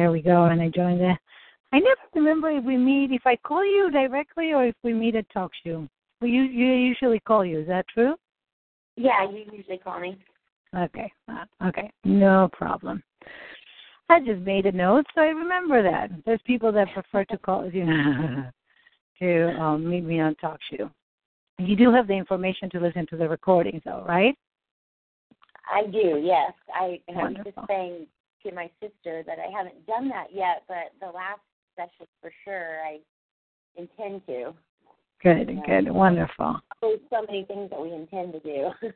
There we go. And I joined the. I never remember if we meet, if I call you directly or if we meet at Talk Show. We you, you usually call you. Is that true? Yeah, you usually call me. Okay. Uh, okay. No problem. I just made a note so I remember that. There's people that prefer to call you know, to um, meet me on Talk Show. You do have the information to listen to the recordings, though, right? I do. Yes, I am Wonderful. just saying to my sister that I haven't done that yet, but the last session for sure I intend to. Good, good, wonderful. There's so many things that we intend to do.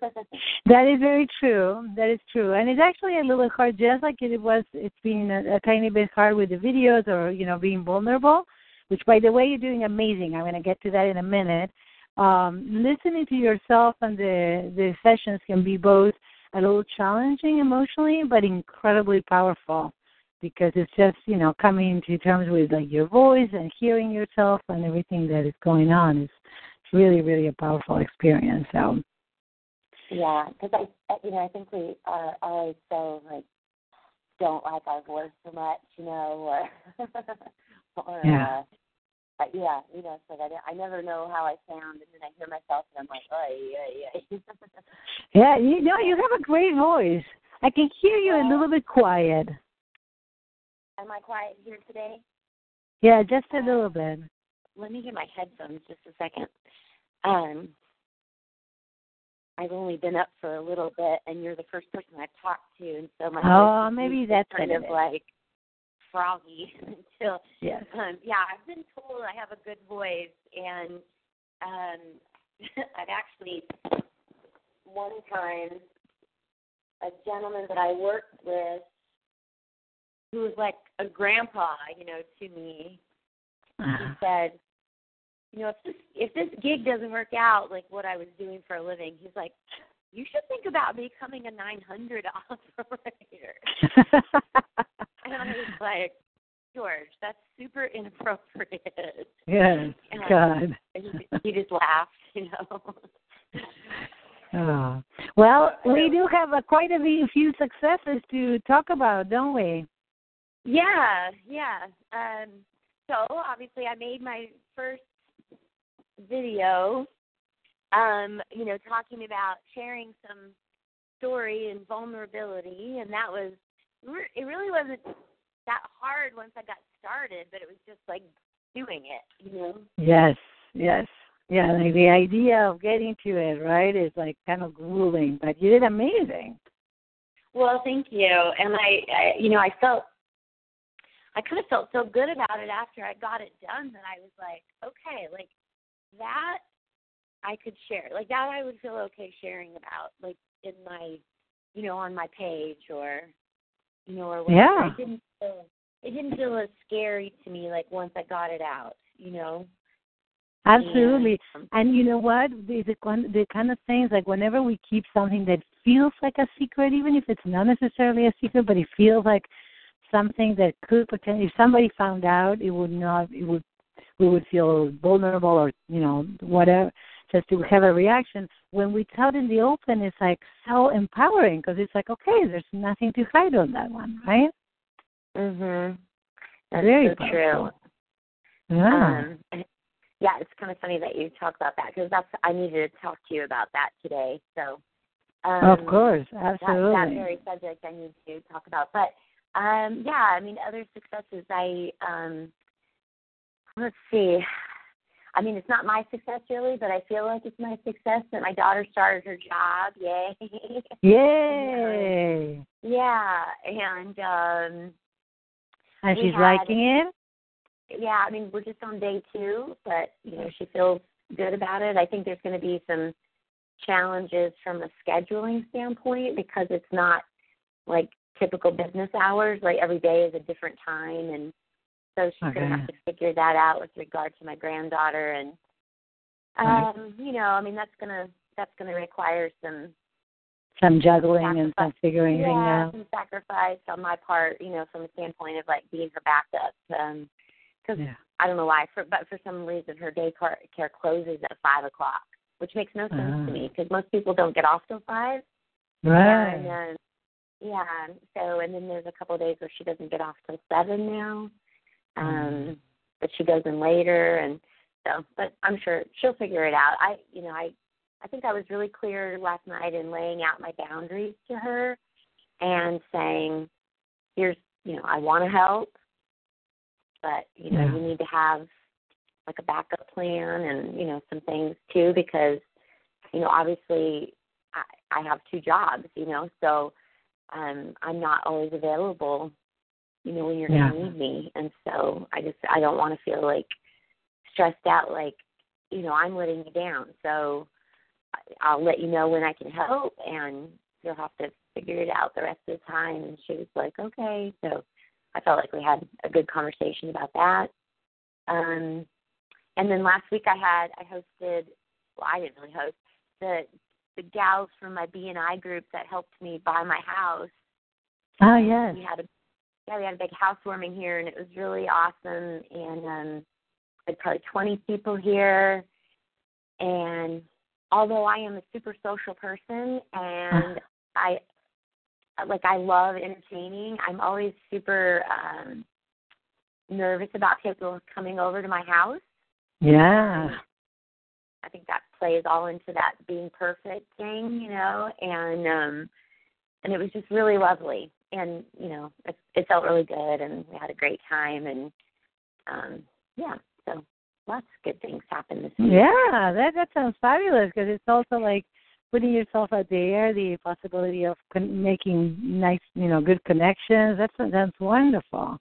That is very true. That is true, and it's actually a little hard, just like it was. It's been a, a tiny bit hard with the videos, or you know, being vulnerable. Which, by the way, you're doing amazing. I'm going to get to that in a minute. Um, listening to yourself and the the sessions can be both a little challenging emotionally, but incredibly powerful because it's just you know coming to terms with like your voice and hearing yourself and everything that is going on is really really a powerful experience. So yeah, because I, you know, I think we are always so like don't like our voice so much, you know, or or Yeah. uh, but yeah, you know, so that I never know how I sound, and then I hear myself, and I'm like, oh yeah, yeah. Yeah, you know, you have a great voice. I can hear you a little bit quiet. Am I quiet here today? Yeah, just a little bit. Let me get my headphones just a second. Um, I've only been up for a little bit, and you're the first person I've talked to, and so my Oh, maybe that's kind of it like froggy until Yes. um, yeah, I've been told I have a good voice, and um, I've actually one time a gentleman that I worked with, who was like a grandpa, you know, to me, he Uh-huh. said, you know, if this if this gig doesn't work out, like what I was doing for a living, he's like, you should think about becoming a 900 operator. And I was like, George, that's super inappropriate. Yes, And God. he, he just laughed, you know. Oh. Well, we do have a, quite a few- few successes to talk about, don't we? Yeah, yeah. Um, so obviously, I made my first video, um, you know, talking about sharing some story and vulnerability, and that was it. Really wasn't that hard once I got started, but it was just like doing it, you know. Yes, yes. Yeah, like the idea of getting to it, right, is like kind of grueling, but you did amazing. Well, thank you. And I, I you know, I felt I kind of felt so good about it after I got it done that I was like, okay, like that I could share. Like that I would feel okay sharing about like in my you know, on my page or you know, or whatever. Yeah. It didn't feel it didn't feel as scary to me like once I got it out, you know. Absolutely. And, um, And you know what? The, the kind- the kind of things like whenever we keep something that feels like a secret, even if it's not necessarily a secret, but it feels like something that could potentially, if somebody found out, it would not, it would, we would feel vulnerable or you know whatever, just to have a reaction. When we tell it in the open, it's like so empowering because it's like okay, there's nothing to hide on that one, right? Mhm. That's Very so powerful. true. Yeah. Um, yeah, it's kind of funny that you talk about that because that's I needed to talk to you about that today. So, um, of course, that, absolutely. that very subject I need to talk about. But um, yeah, I mean, other successes. I um, let's see. I mean, it's not my success really, but I feel like it's my success that my daughter started her job. Yay! Yay! yeah, and um, And she's had- liking it. yeah, I mean, we're just on day two, but you know, she feels good about it. I think there's going to be some challenges from a scheduling standpoint because it's not like typical business hours. Like every day is a different time, and so she's gonna have to figure that out with regard to my granddaughter. And Right. um, you know, I mean, that's gonna that's going to require some Some juggling and some Sacrifice. figuring things yeah, out. some sacrifice on my part. You know, from the standpoint of like being her backup. Um, because Yeah. I don't know why, for, but for some reason her daycare care closes at five o'clock, which makes no sense Ah. to me because most people don't get off till five. Right. And um, yeah, so and then there's a couple of days where she doesn't get off till seven now, um, Mm. but she goes in later, and so. But I'm sure she'll figure it out. I, you know, I, I think I was really clear last night in laying out my boundaries to her, and saying, here's, you know, I want to help, but you know, Yeah. you need to have like a backup plan and you know some things too because you know obviously I, I have two jobs, you know, so um I'm not always available, you know, when you're Yeah. gonna need me. And so I just I don't wanna feel like stressed out like, you know, I'm letting you down. So I- I'll let you know when I can help and you'll have to figure it out the rest of the time and she was like, Okay. So I felt like we had a good conversation about that. Um and then last week I had I hosted well, I didn't really host the the gals from my BNI group that helped me buy my house. Oh yes. We had a yeah, we had a big housewarming here and it was really awesome. And um we had probably twenty people here. And although I am a super social person and I like I love entertaining, I'm always super um nervous about people coming over to my house. Yeah. I think that plays all into that being perfect thing, you know, and um and it was just really lovely and you know it, it felt really good and we had a great time and um yeah so lots of good things happened this week Yeah, that that sounds fabulous because it's also like putting yourself out there, the possibility of con- making nice, you know, good connections. That's that's wonderful.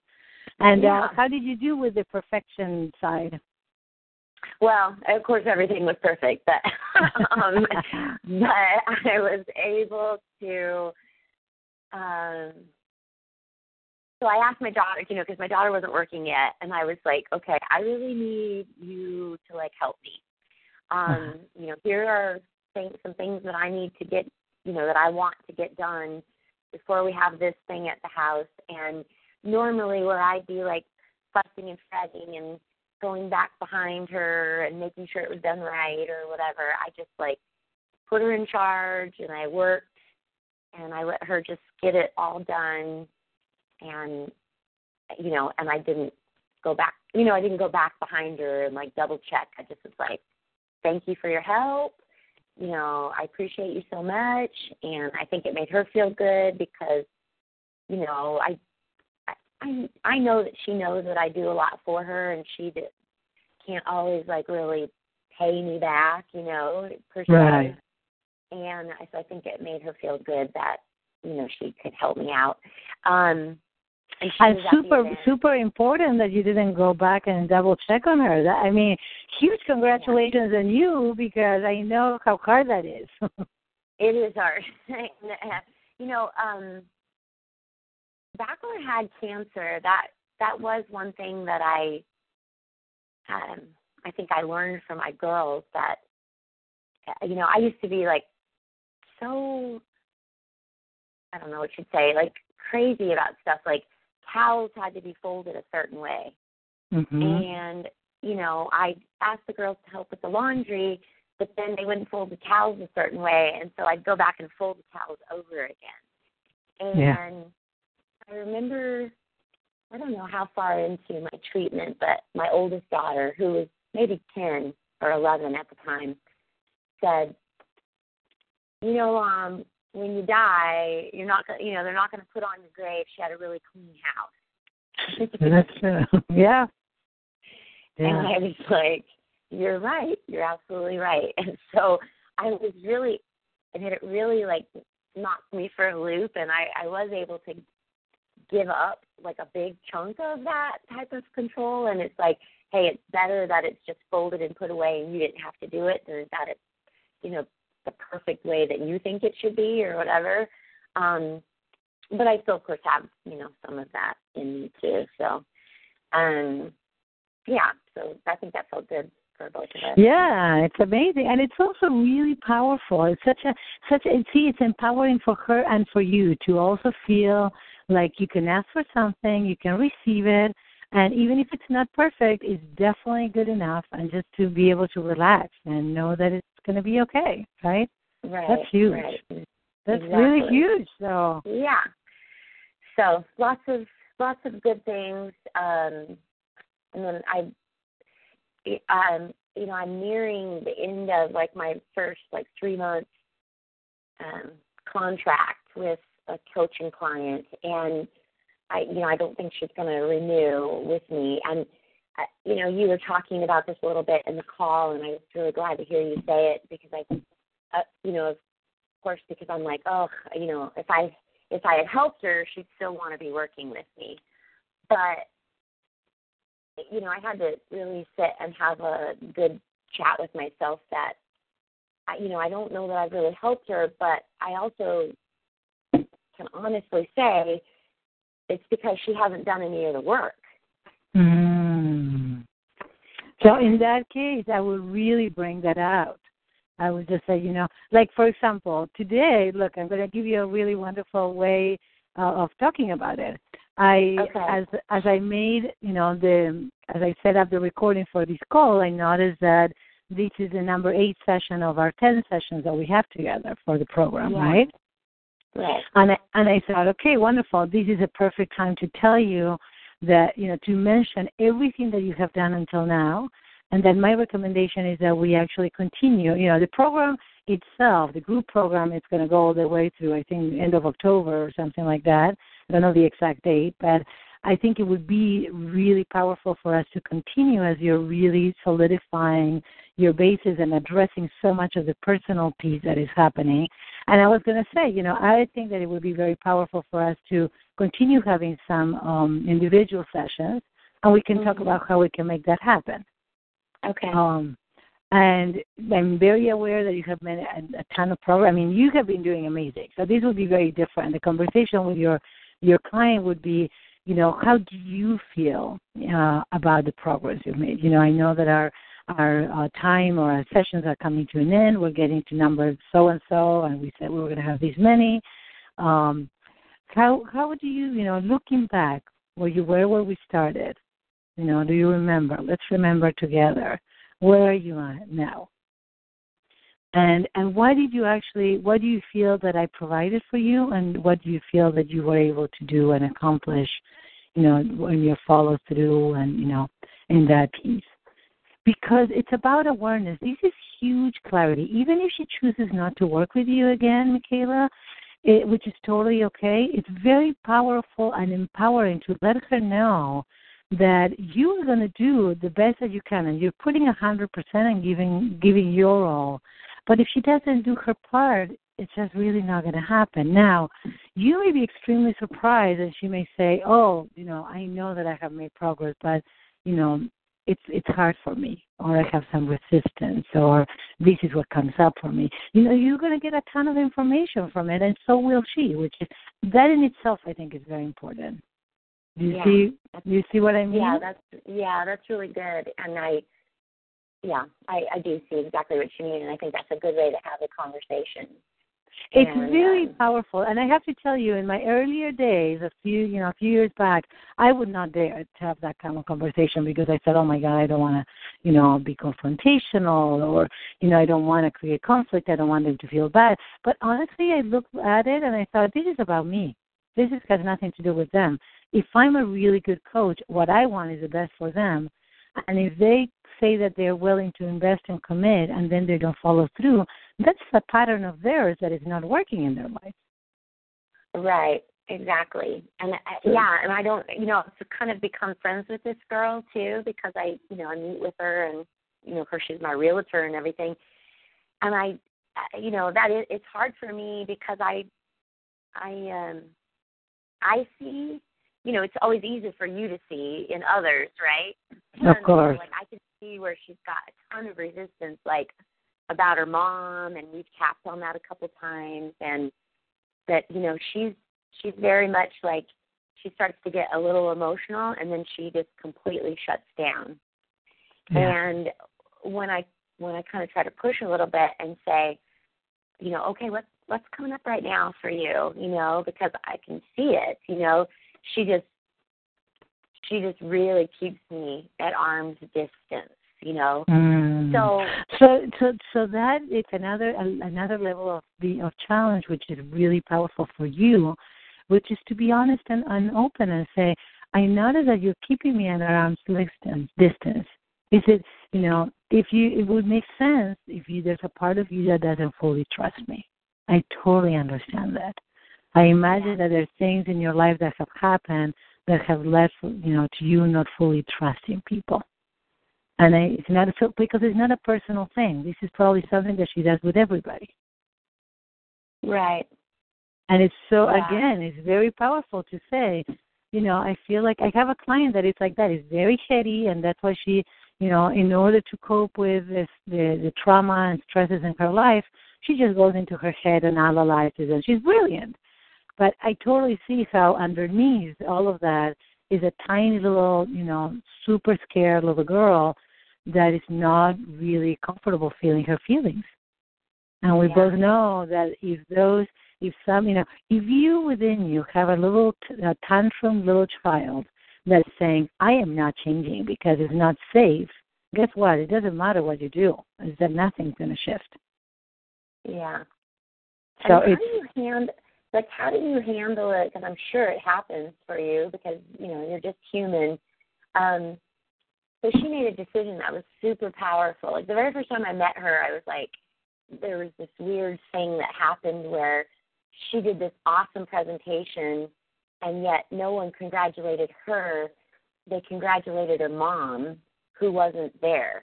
And Yeah. uh, how did you do with the perfection side? well of course everything was perfect but um but i was able to um so I asked my daughter, you know, because my daughter wasn't working yet, and I was like, okay, I really need you to like help me. Um, you know, here are things, some things that I need to get, you know, that I want to get done before we have this thing at the house. And normally, where I'd be like fussing and fretting and going back behind her and making sure it was done right or whatever. I just like put her in charge and I worked and I let her just get it all done and you know, and I didn't go back you know, I didn't go back behind her and like double check. I just was like, Thank you for your help. You know, I appreciate you so much and I think it made her feel good because, you know, I I I know that she knows that I do a lot for her and she did, can't always like really pay me back, you know, per se. Right. And I, so I think it made her feel good that you know she could help me out. Um, and, And was at the super super important that you didn't go back and double check on her. That I mean, huge congratulations on you because I know how hard that is. It is hard. you know, um back when I had cancer, that that was one thing that I um I think I learned from my girls that uh, you know, I used to be like so I don't know what you'd say, like crazy about stuff like towels had to be folded a certain way. hmm and you know I asked the girls to help with the laundry, but then they wouldn't fold the towels a certain way, and so I'd go back and fold the towels over again. And Yeah. I remember, I don't know how far into my treatment, but my oldest daughter, who was maybe ten or eleven at the time, said, "You know, um, when you die, you're not, gonna, you know, they're not going to put on your grave. She had a really clean house." That's uh, yeah. And I was like, You're right. You're absolutely right. And so I was really and it really like knocked me for a loop and I, I was able to give up like a big chunk of that type of control and it's like, hey, it's better that it's just folded and put away and you didn't have to do it than that it's, you know, the perfect way that you think it should be or whatever. Um but I still of course have, you know, some of that in me too. So um yeah, so I think that felt good for both of us. Yeah, it's amazing, and it's also really powerful. It's such a such a see. It's empowering for her and for you to also feel like you can ask for something, you can receive it, and even if it's not perfect, it's definitely good enough. And just to be able to relax and know that it's going to be okay, right? Right. That's huge. Right. That's really Exactly. huge. So Yeah. So lots of lots of good things. Um and then I um you know, I'm nearing the end of like my first like three months um contract with a coaching client and I you know, I don't think she's gonna renew with me and you know, you were talking about this a little bit in the call, and I was really glad to hear you say it because I, uh, you know, of course, because I'm like, oh, you know, if I if I had helped her, she'd still want to be working with me. But you know, I had to really sit and have a good chat with myself that you know, I don't know that I've really helped her, but I also can honestly say it's because she hasn't done any of the work. Mm. So in that case, I would really bring that out. I would just say, you know, like for example, today, look, I'm going to give you a really wonderful way uh, of talking about it. I, Okay. as as I made, you know, the as I set up the recording for this call, I noticed that this is the number eight session of our ten sessions that we have together for the program, Yeah. right? Right. And I, and I thought, okay, wonderful. This is a perfect time to tell you that you know to mention everything that you have done until now, and then my recommendation is that we actually continue. You know, the program itself, the group program, it's going to go all the way through I think end of October or something like that. I don't know the exact date, but I think it would be really powerful for us to continue as you're really solidifying your basis and addressing so much of the personal piece that is happening. And I was going to say, you know, I think that it would be very powerful for us to continue having some um, individual sessions, and we can talk Mhm. about how we can make that happen. Okay. Um, and I'm very aware that you have made a, a ton of progress. I mean, you have been doing amazing. So this would be very different. The conversation with your your client would be, you know, how do you feel uh, about the progress you've made? You know, I know that our our uh, time or our sessions are coming to an end. We're getting to number so and so, and we said we were going to have these many. Um, how how do you, you know, looking back where you were where we started, You know, do you remember? Let's remember together. Where are you at now? And and what did you actually what do you feel that I provided for you and what do you feel that you were able to do and accomplish, you know, when you follow through and, you know, in that piece? Because it's about awareness. This is huge clarity. Even if she chooses not to work with you again, Mikaela, it, which is totally okay, it's very powerful and empowering to let her know that you are going to do the best that you can and you're putting a hundred percent and giving giving your all but if she doesn't do her part it's just really not going to happen now you may be extremely surprised and she may say oh you know i know that i have made progress but you know it's it's hard for me or i have some resistance or this is what comes up for me you know you're going to get a ton of information from it and so will she which is that in itself i think is very important do you Yeah. see do you see what i mean Yeah, that's yeah, that's really good. And I yeah, I, I do see exactly what you mean and I think that's a good way to have a conversation. It's And, really um, powerful, and I have to tell you, in my earlier days, a few you know, a few years back, I would not dare to have that kind of conversation because I said, "Oh my God, I don't want to, you know, be confrontational, or you know, I don't want to create conflict. I don't want them to feel bad." But honestly, I looked at it and I thought, "This is about me. This is, has nothing to do with them. If I'm a really good coach, what I want is the best for them, and if they say that they're willing to invest and commit, and then they don't follow through." That's a pattern of theirs that is not working in their life. Right, exactly. And I, yeah, and I don't, you know, to kind of become friends with this girl too because I, you know, I meet with her and you know, of course she's my realtor and everything. And I, I- you know, that is it's hard for me because I, I, um, I see, you know, it's always easy for you to see in others, right? Of And, course. Like I can see where she's got a ton of resistance, like about her mom, and we've tapped on that a couple times, and that you know she's she's very much like she starts to get a little emotional, and then she just completely shuts down. And when I when I kind of try to push a little bit and say, you know, okay, what's what's coming up right now for you, you know, because I can see it, you know, she just she just really keeps me at arm's distance, you know. Mm. So so so so that is another another level of the of challenge which is really powerful for you which is to be honest and, and open and say i notice that you're keeping me at arm's distance distance. Is it you know if you it would make sense if you there's a part of you that doesn't fully trust me. I totally understand that. I imagine that there's things in your life that have happened that have led you know to you not fully trusting people and I, it's not a, because it's not a personal thing. This is probably something that she does with everybody. right. And it's so again, it's very powerful to say, you know, I feel like I have a client that is like that. It's very heady, and that's why she, you know, in order to cope with this, the the trauma and stresses in her life, she just goes into her head and analyzes, and she's brilliant. But I totally see how underneath all of that is a tiny little, you know, super scared little girl that is not really comfortable feeling her feelings. And we Yeah. both know that if those, if some, you know, if you within you have a little t- a tantrum little child that's saying, I am not changing because it's not safe, guess what? It doesn't matter what you do, is that nothing's going to shift. Yeah. So and how do you handle like how do you handle it? Because I'm sure it happens for you because you know you're just human. Um, so she made a decision that was super powerful. Like the very first time I met her, I was like, there was this weird thing that happened where she did this awesome presentation, and yet no one congratulated her. They congratulated her mom, who wasn't there,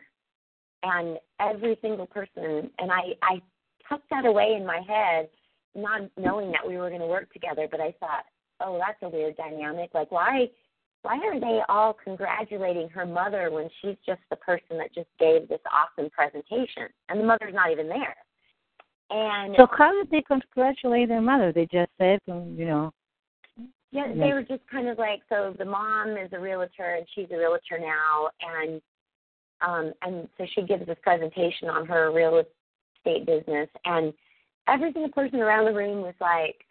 and every single person. And I I tucked that away in my head not knowing that we were going to work together, but I thought, oh, that's a weird dynamic. Like, why, why are they all congratulating her mother when she's just the person that just gave this awesome presentation, and the mother's not even there? And So how did they congratulate their mother? They just said, um, you know, yeah, Yes. they were just kind of like, so the mom is a realtor and she's a realtor now, and um, and so she gives this presentation on her real estate business, and every single person around the room was like,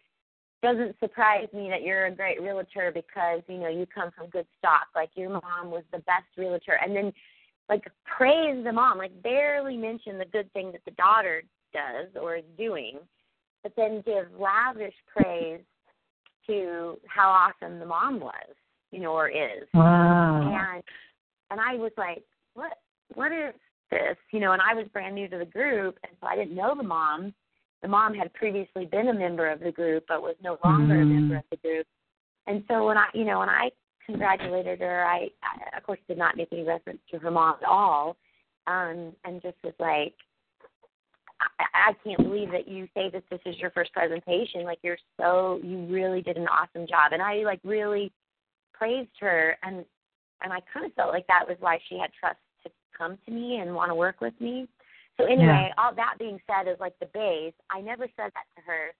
doesn't surprise me that you're a great realtor because you know you come from good stock. Like your mom was the best realtor, and then like praise the mom, like barely mention the good thing that the daughter does or is doing, but then give lavish praise to how awesome the mom was, you know, or is. Wow. And and I was like, what what is this? You know, and I was brand new to the group, and so I didn't know the mom. The mom had previously been a member of the group, but was no longer Mm. a member of the group. And so when I, you know, when I congratulated her, I, I of course did not make any reference to her mom at all, um, and just was like, I, I can't believe that you say that this is your first presentation. Like you're so, you really did an awesome job, and I like really praised her, and and I kind of felt like that was why she had trust to come to me and want to work with me. So anyway, all that being said is like the base. I never said that to her,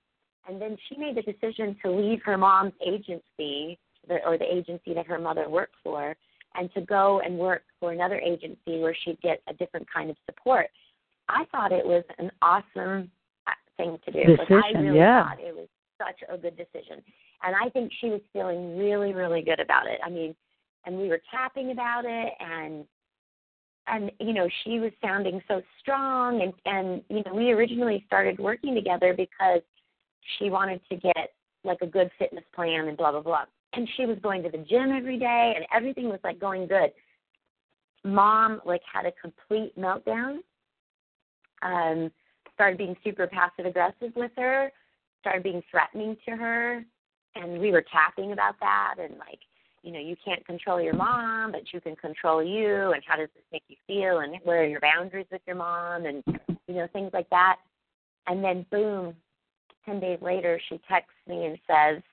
and then she made the decision to leave her mom's agency, or the agency that her mother worked for, and to go and work for another agency where she'd get a different kind of support. I thought it was an awesome uh, thing to do. Decision, like, I really yeah. thought it was such a good decision, and I think she was feeling really, really good about it. I mean, and we were tapping about it, and and you know she was sounding so strong and and you know we originally started working together because she wanted to get like a good fitness plan and blah blah blah. And she was going to the gym every day and everything was like going good. Mom like had a complete meltdown um started being super passive aggressive with her started being threatening to her and we were tapping about that and like you know, you can't control your mom, but you can control you, and how does this make you feel, and where are your boundaries with your mom, and you know, things like that. And then, boom, ten days later, she texts me and says,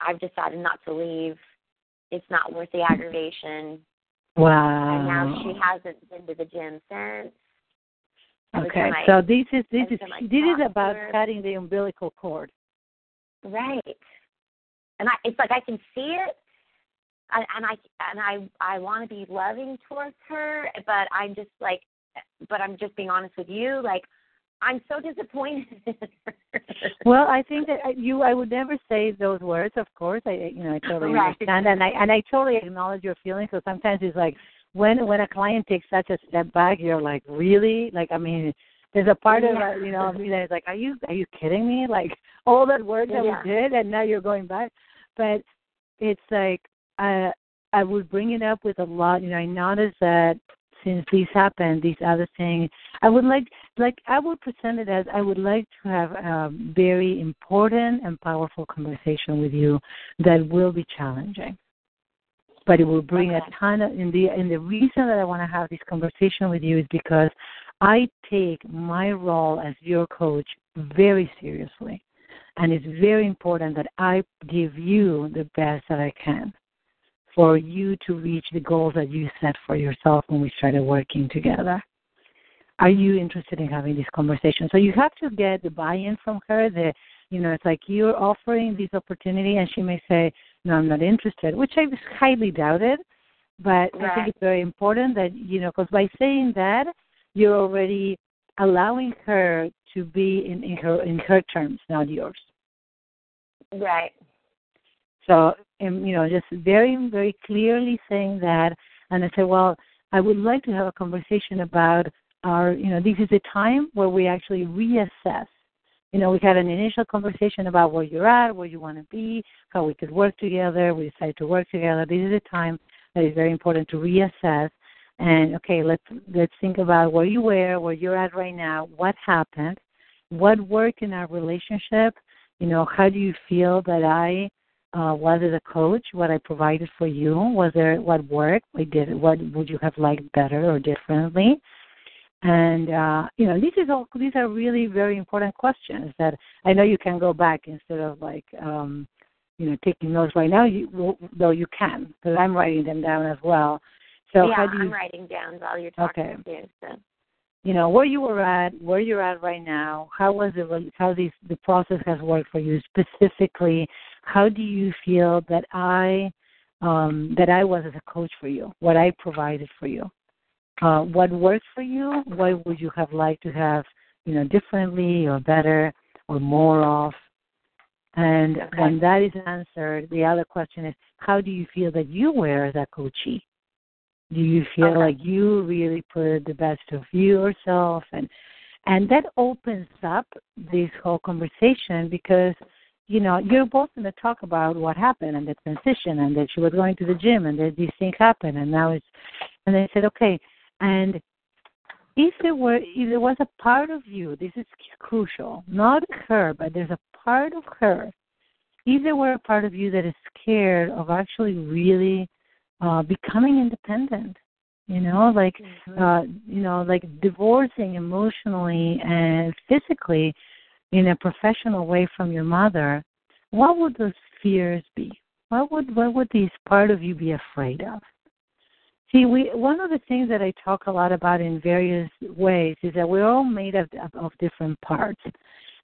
"I've decided not to leave. It's not worth the aggravation." Wow. And now she hasn't been to the gym since. Okay, I- so this is this is this is about cutting the umbilical cord. Right. And I it's like I can see it and, and I and I I want to be loving towards her, but I'm just like but I'm just being honest with you, like I'm so disappointed. Well, I think that you I would never say those words. Of course, I you know I totally Right. understand, and I and I totally acknowledge your feelings. So sometimes it's like when when a client takes such a step back, you're like, really? Like I mean, there's a part of Yeah. uh, you know me that is like, are you are you kidding me? Like all that work that Yeah. we did, and now you're going back. But it's like I I would bring it up with a lot. You know, I noticed that since this happened, these other things, I would like like I would present it as I would like to have a very important and powerful conversation with you that will be challenging. But it will bring Okay. a ton of and the and the reason that I want to have this conversation with you is because I take my role as your coach very seriously. And it's very important that I give you the best that I can for you to reach the goals that you set for yourself when we started working together. Are you interested in having this conversation? So you have to get the buy-in from her. The you know, it's like you're offering this opportunity, and she may say, "No, I'm not interested," which I highly doubt it. But I think it's very important that you know, because by saying that, you're already allowing her to be in, in her in her terms, not yours. right. So, um, you know, just very, very clearly saying that. And I said, well, I would like to have a conversation about our, you know, this is a time where we actually reassess. You know, we had an initial conversation about where you're at, where you want to be, how we could work together. We decided to work together. This is a time that is very important to reassess. And okay, let's let's think about where you were, where you're at right now, what happened, what worked in our relationship. You know, how do you feel that I uh, was as a coach, what I provided for you, was there what worked, what did what would you have liked better or differently? And uh, you know, these is all these are really very important questions that I know you can go back instead of like um, you know taking notes right now. You well, though you can because I'm writing them down as well. So yeah, you I'm writing down while you're talking Okay. too. So you know where you were at, where you're at right now. How was it? How these the process has worked for you specifically? How do you feel that I um, that I was as a coach for you? What I provided for you? Uh, what worked for you? What would you have liked to have you know differently or better or more of? And Okay. when that is answered, the other question is, how do you feel that you were as a coachee? Do you feel Okay. like you really put the best of yourself and and that opens up this whole conversation because you know you're both going to talk about what happened and the transition and that she was going to the gym and that these things happened and now it's and they said okay and if there were if there was a part of you this is crucial not her but there's a part of her if there were a part of you that is scared of actually really uh becoming independent you know like Mhm. uh you know like divorcing emotionally and physically in a professional way from your mother what would those fears be? What would what would this part of you be afraid of? See we one of the things that i talk a lot about in various ways is that we're all made of of, of different parts.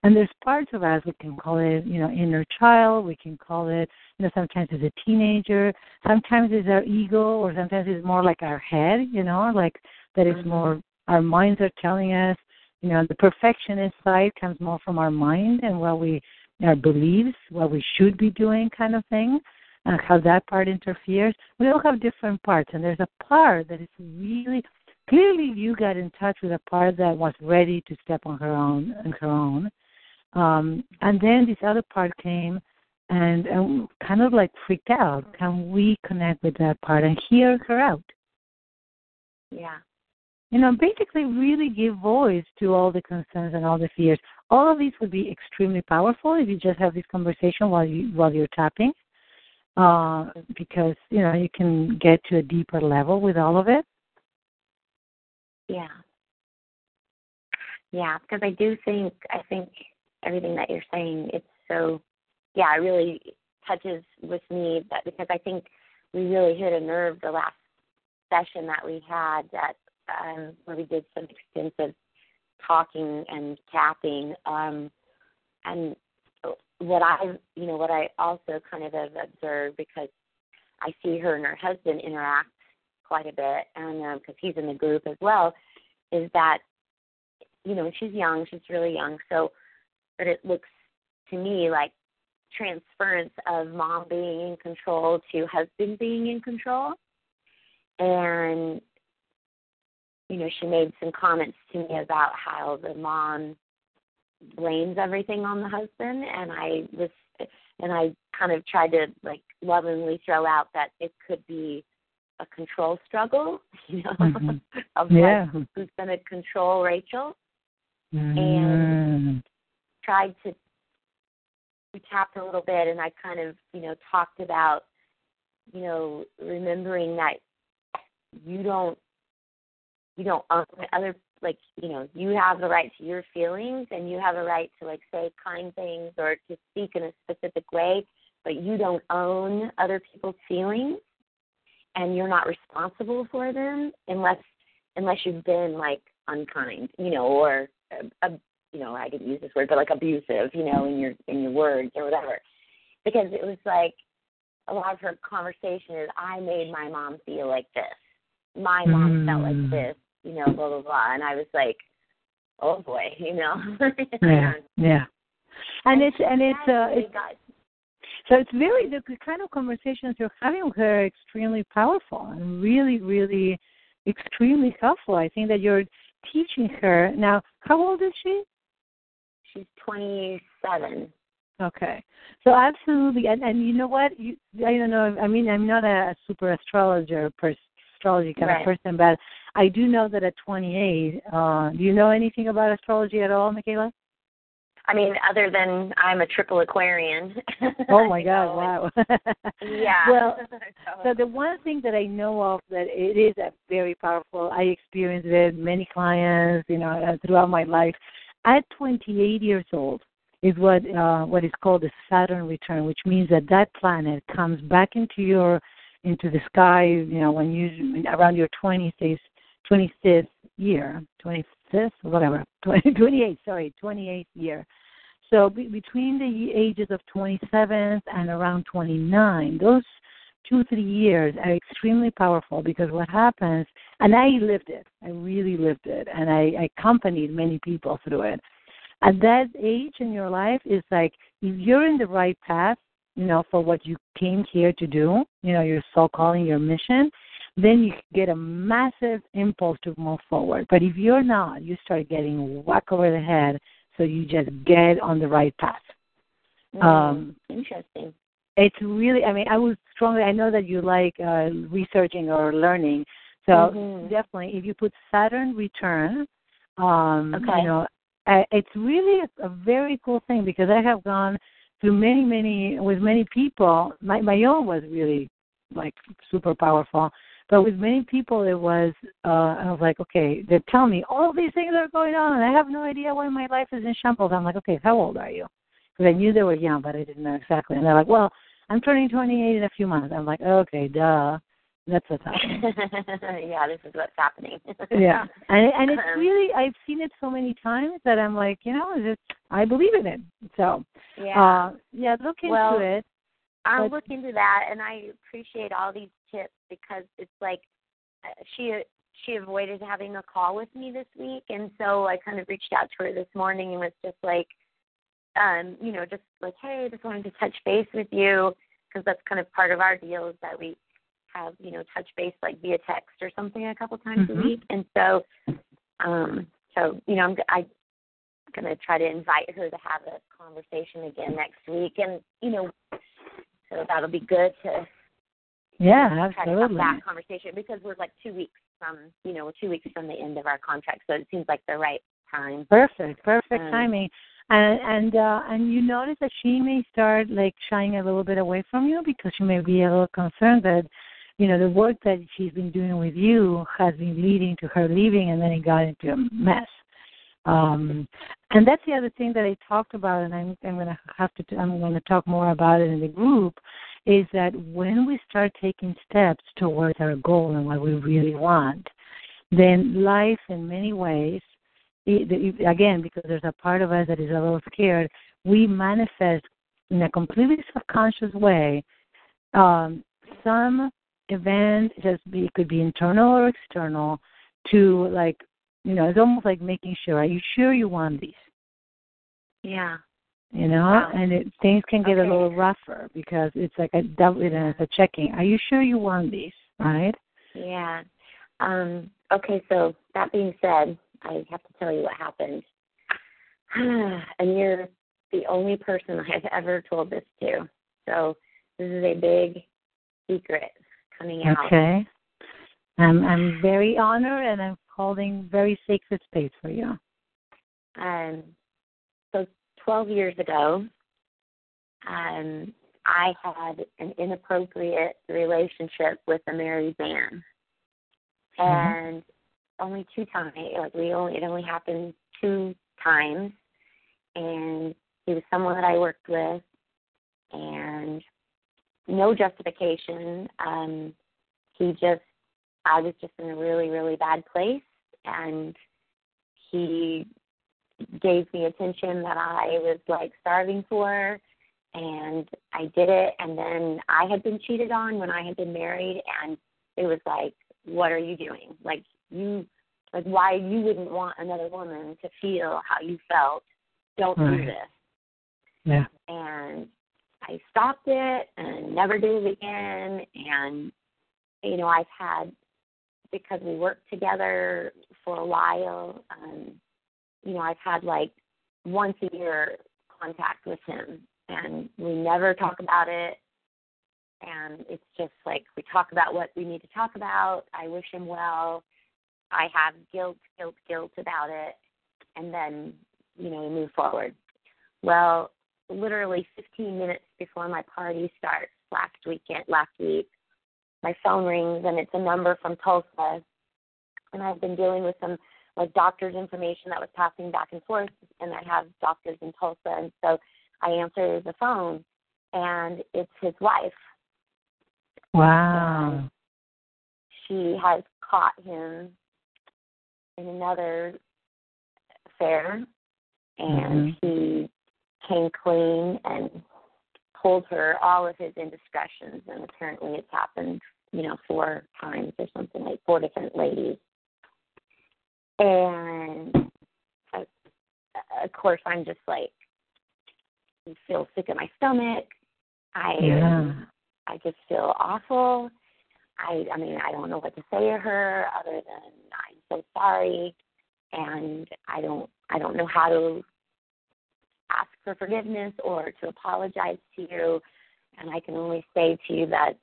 And there's parts of us we can call it you know inner child we can call it you know sometimes it's a teenager sometimes it's our ego or sometimes it's more like our head you know like that is Mhm. more our minds are telling us you know the perfectionist side comes more from our mind and what we our beliefs what we should be doing kind of thing and how that part interferes we all have different parts and there's a part that is really clearly you got in touch with a part that was ready to step on her own and her own um, and then this other part came and, and kind of like freaked out. Can we connect with that part and hear her out? Yeah. You know, basically really give voice to all the concerns and all the fears. All of these would be extremely powerful if you just have this conversation while you while you're tapping. Uh, because, you know, you can get to a deeper level with all of it. Yeah. Yeah, because I do think I think everything that you're saying it's so yeah, it really touches with me that because I think we really hit a nerve the last session that we had that um where we did some extensive talking and tapping um and what I you know what I also kind of have observed because I see her and her husband interact quite a bit and because he's in the group as well is that you know she's young she's really young so but it looks to me like transference of mom being in control to husband being in control. And you know she made some comments to me about how the mom blames everything on the husband and i was and i kind of tried to like lovingly throw out that it could be a control struggle you know Mhm. of Yeah. like who's going to control rachel Mm. tried to we tapped a little bit and I kind of, you know, talked about, you know, remembering that you don't you don't own other like, you know, you have the right to your feelings and you have a right to like say kind things or to speak in a specific way, but you don't own other people's feelings and you're not responsible for them unless unless you've been like unkind, you know, or uh, you know, I didn't use this word, but like abusive, you know, in your in your words or whatever. Because it was like a lot of her conversation is I made my mom feel like this. My mom felt like Mm. this, you know, blah blah blah. And I was like, Oh boy, you know. Yeah, yeah. And it's and it's uh it's got so it's very the kind of conversations you're having with her are extremely powerful and really, really extremely helpful. I think that you're teaching her now how old is she? she's twenty seven. Okay. So absolutely, and and you know what? You I don't know. I mean, I'm not a super astrologer, per, astrology kind Right. of person, but I do know that at 28. Uh, do you know anything about astrology at all, Mikaela? I mean, other than I'm a triple Aquarian. Oh my God! Wow. Yeah. Well, So- the one thing that I know of that it is a very powerful. I experienced it many clients, you know, uh, throughout my life. At 28 years old is what uh, what is called the Saturn return, which means that that planet comes back into your into the sky. You know, when you around your 26th 25th year, 25th, whatever, 20, 28. Sorry, 28th year. So be, between the ages of 27 and around 29, those two three years are extremely powerful because what happens, and I lived it, I really lived it, and I, I accompanied many people through it. At that age in your life is like if you're in the right path, you know, for what you came here to do, you know, your soul calling, your mission, then you get a massive impulse to move forward. But if you're not, you start getting whack over the head, so you just get on the right path. Mm, Um, interesting. it's really i mean i would strongly i know that you like uh researching or learning so Mhm. definitely if you put saturn return um Okay. you know it's really a, a very cool thing because i have gone through many many with many people my my own was really like super powerful but with many people it was uh i was like okay they're telling me all these things are going on and i have no idea why my life is in shambles i'm like okay how old are you because I knew they were young, but I didn't know exactly. And they're like, "Well, I'm turning 28 in a few months." I'm like, "Okay, duh, that's what's happening." yeah, this is what's happening. yeah, and and it's Um, really I've seen it so many times that I'm like, you know, it's I believe in it. So, Yeah. uh, yeah, look into Well, it. I'll but- look into that, and I appreciate all these tips because it's like uh, she she avoided having a call with me this week, and so I kind of reached out to her this morning and was just like, um, you know, just like, hey, just wanted to touch base with you because that's kind of part of our deal is that we have you know touch base like via text or something a couple times Mhm. a week, and so um, so you know I'm I going to try to invite her to have a conversation again next week, and you know, so that'll be good to Yeah, try to have absolutely. that conversation because we're like two weeks from you know two weeks from the end of our contract, so it seems like the right time. Perfect, perfect Um, timing. And and uh and you notice that she may start like shying a little bit away from you because she may be a little concerned that you know the work that she's been doing with you has been leading to her leaving and then it got into a mess. Um and that's the other thing that I talked about and I'm I'm gonna have to I'm gonna talk more about it in the group is that when we start taking steps towards our goal and what we really want, then life in many ways again, because there's a part of us that is a little scared, we manifest in a completely subconscious way um, some event, just be, it could be internal or external, to like, you know, it's almost like making sure, are you sure you want these? Yeah. You know, Wow. and it, things can get Okay. a little rougher because it's like a double, you know, it's a checking. Are you sure you want these? Right? Yeah. Um, okay, so that being said, I have to tell you what happened. and you're the only person I've ever told this to. So this is a big secret coming out. Okay. I'm I'm very honored and I'm holding very sacred space for you. Um, so 12 years ago, um, I had an inappropriate relationship with a married man, and only two times. Like we only it only happened two times, and he was someone that I worked with, and no justification. Um, he just I was just in a really really bad place, and he gave me attention that I was like starving for and I did it and then I had been cheated on when I had been married and it was like, What are you doing? Like you like why you wouldn't want another woman to feel how you felt. Don't do this. Yeah. And I stopped it and never did it again and you know, I've had because we worked together for a while, um, you know, I've had like once a year contact with him and we never talk about it and it's just like we talk about what we need to talk about. I wish him well. I have guilt, guilt, guilt about it and then, you know, we move forward. Well, literally 15 minutes before my party starts last weekend, last week, my phone rings and it's a number from Tulsa and I've been dealing with some like doctor's information that was passing back and forth and I have doctors in Tulsa and so I answer the phone and it's his wife. Wow. She has caught him in another affair and mm-hmm. he came clean and told her all of his indiscretions and apparently it's happened, you know, four times or something like four different ladies. And uh, of course I'm just like feel sick in my stomach. I Yeah. I just feel awful. I I mean I don't know what to say to her other than I'm so sorry and I don't I don't know how to ask for forgiveness or to apologize to you and I can only say to you that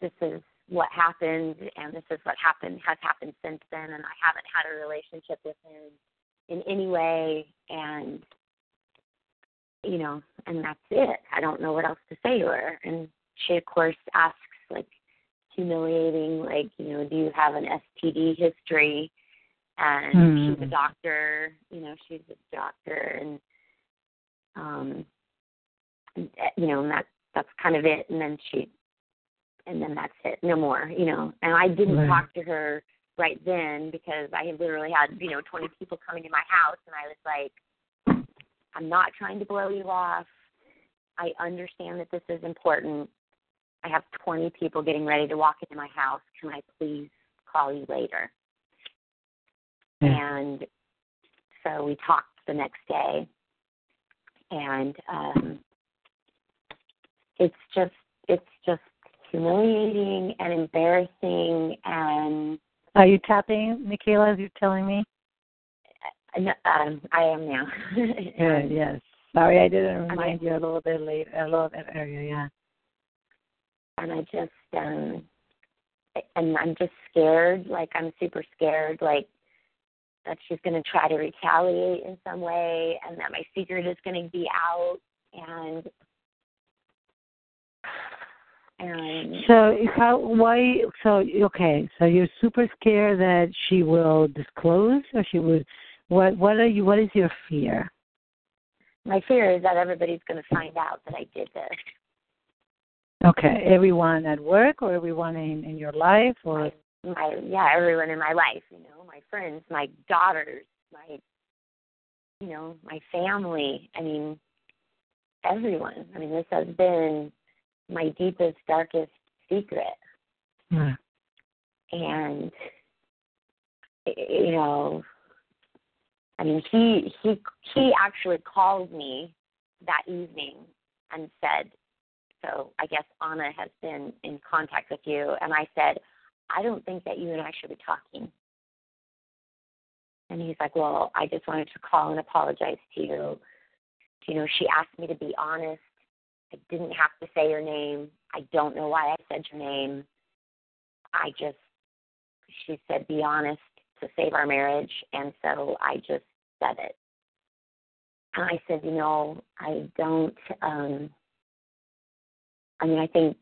this is what happened and this is what happened has happened since then and I haven't had a relationship with him in any way and you know, and that's it. I don't know what else to say to her. And she of course asks like humiliating, like, you know, do you have an STD history? And she's a Hmm. doctor, you know, she's a doctor and um uh, you know, and that that's kind of it and then she and then that's it, no more, you know. And I didn't Right. talk to her right then because I had literally had, you know, twenty people coming to my house and I was like I'm not trying to blow you off. I understand that this is important. I have 20 people getting ready to walk into my house. Can I please call you later? Yeah. And so we talked the next day, and um, it's just it's just humiliating and embarrassing and Are you tapping, Mikaela, as you're telling me? um, I am now. Good, yes. Sorry, I didn't remind you a little bit late, a little bit earlier, yeah. and I just um and I'm just scared, like I'm super scared, like that she's gonna try to retaliate in some way and that my secret is gonna be out and and So how why so okay, so you're super scared that she will disclose or she would what what are you what is your fear? my fear is that everybody's gonna find out that I did this. Okay. Everyone at work or everyone in, in your life or My, my yeah, everyone in my life, you know, my friends, my daughters, my you know, my family. I mean everyone. I mean this has been my deepest, darkest secret. And you know i mean he he he actually called me that evening and said so i guess anna has been in contact with you. And i said i don't think that you and i should be talking. And he's like well i just wanted to call and apologize to you. You know she asked me to be honest i didn't have to say your name i don't know why i said your name I just, she said, be honest to save our marriage. And so I just said it. And I said, you know, I don't, um, I mean, I think,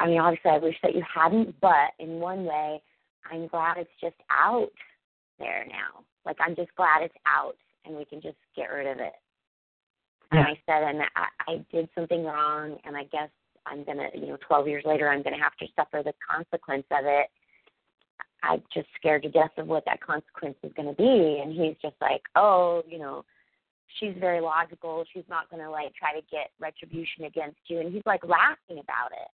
I mean, obviously I wish that you hadn't, but in one way, I'm glad it's just out there now. Like, I'm just glad it's out and we can just get rid of it. And I said, and I, I did something wrong, and I guess I'm gonna, you know, 12 years later, I'm gonna have to suffer the consequence of it. I'm just scared to death of what that consequence is gonna be. And he's just like, oh, you know, she's very logical. She's not gonna like try to get retribution against you. And he's like laughing about it.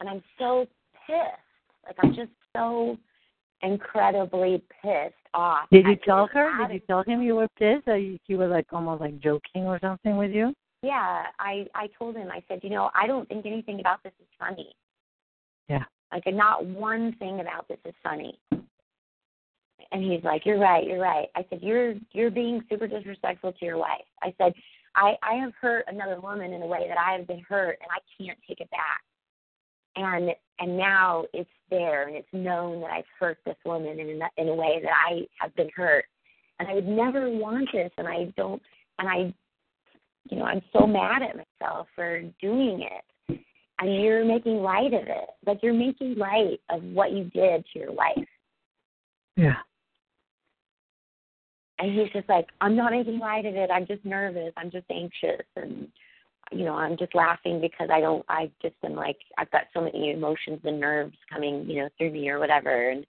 And I'm so pissed. Like I'm just so incredibly pissed off. Did you tell her? Did you tell him you were pissed or you, he was like almost like joking or something with you? Yeah, I I told him. I said, you know, I don't think anything about this is funny. Yeah. Like, not one thing about this is funny. And he's like, you're right, you're right. I said, you're you're being super disrespectful to your wife. I said, I I have hurt another woman in a way that I have been hurt, and I can't take it back. And and now it's there, and it's known that I've hurt this woman in a, in a way that I have been hurt, and I would never want this, and I don't, and I you know, I'm so mad at myself for doing it. And you're making light of it. Like you're making light of what you did to your wife. Yeah. And he's just like, I'm not making light of it. I'm just nervous. I'm just anxious. And, you know, I'm just laughing because I don't, I just am like, I've got so many emotions and nerves coming, you know, through me or whatever. And,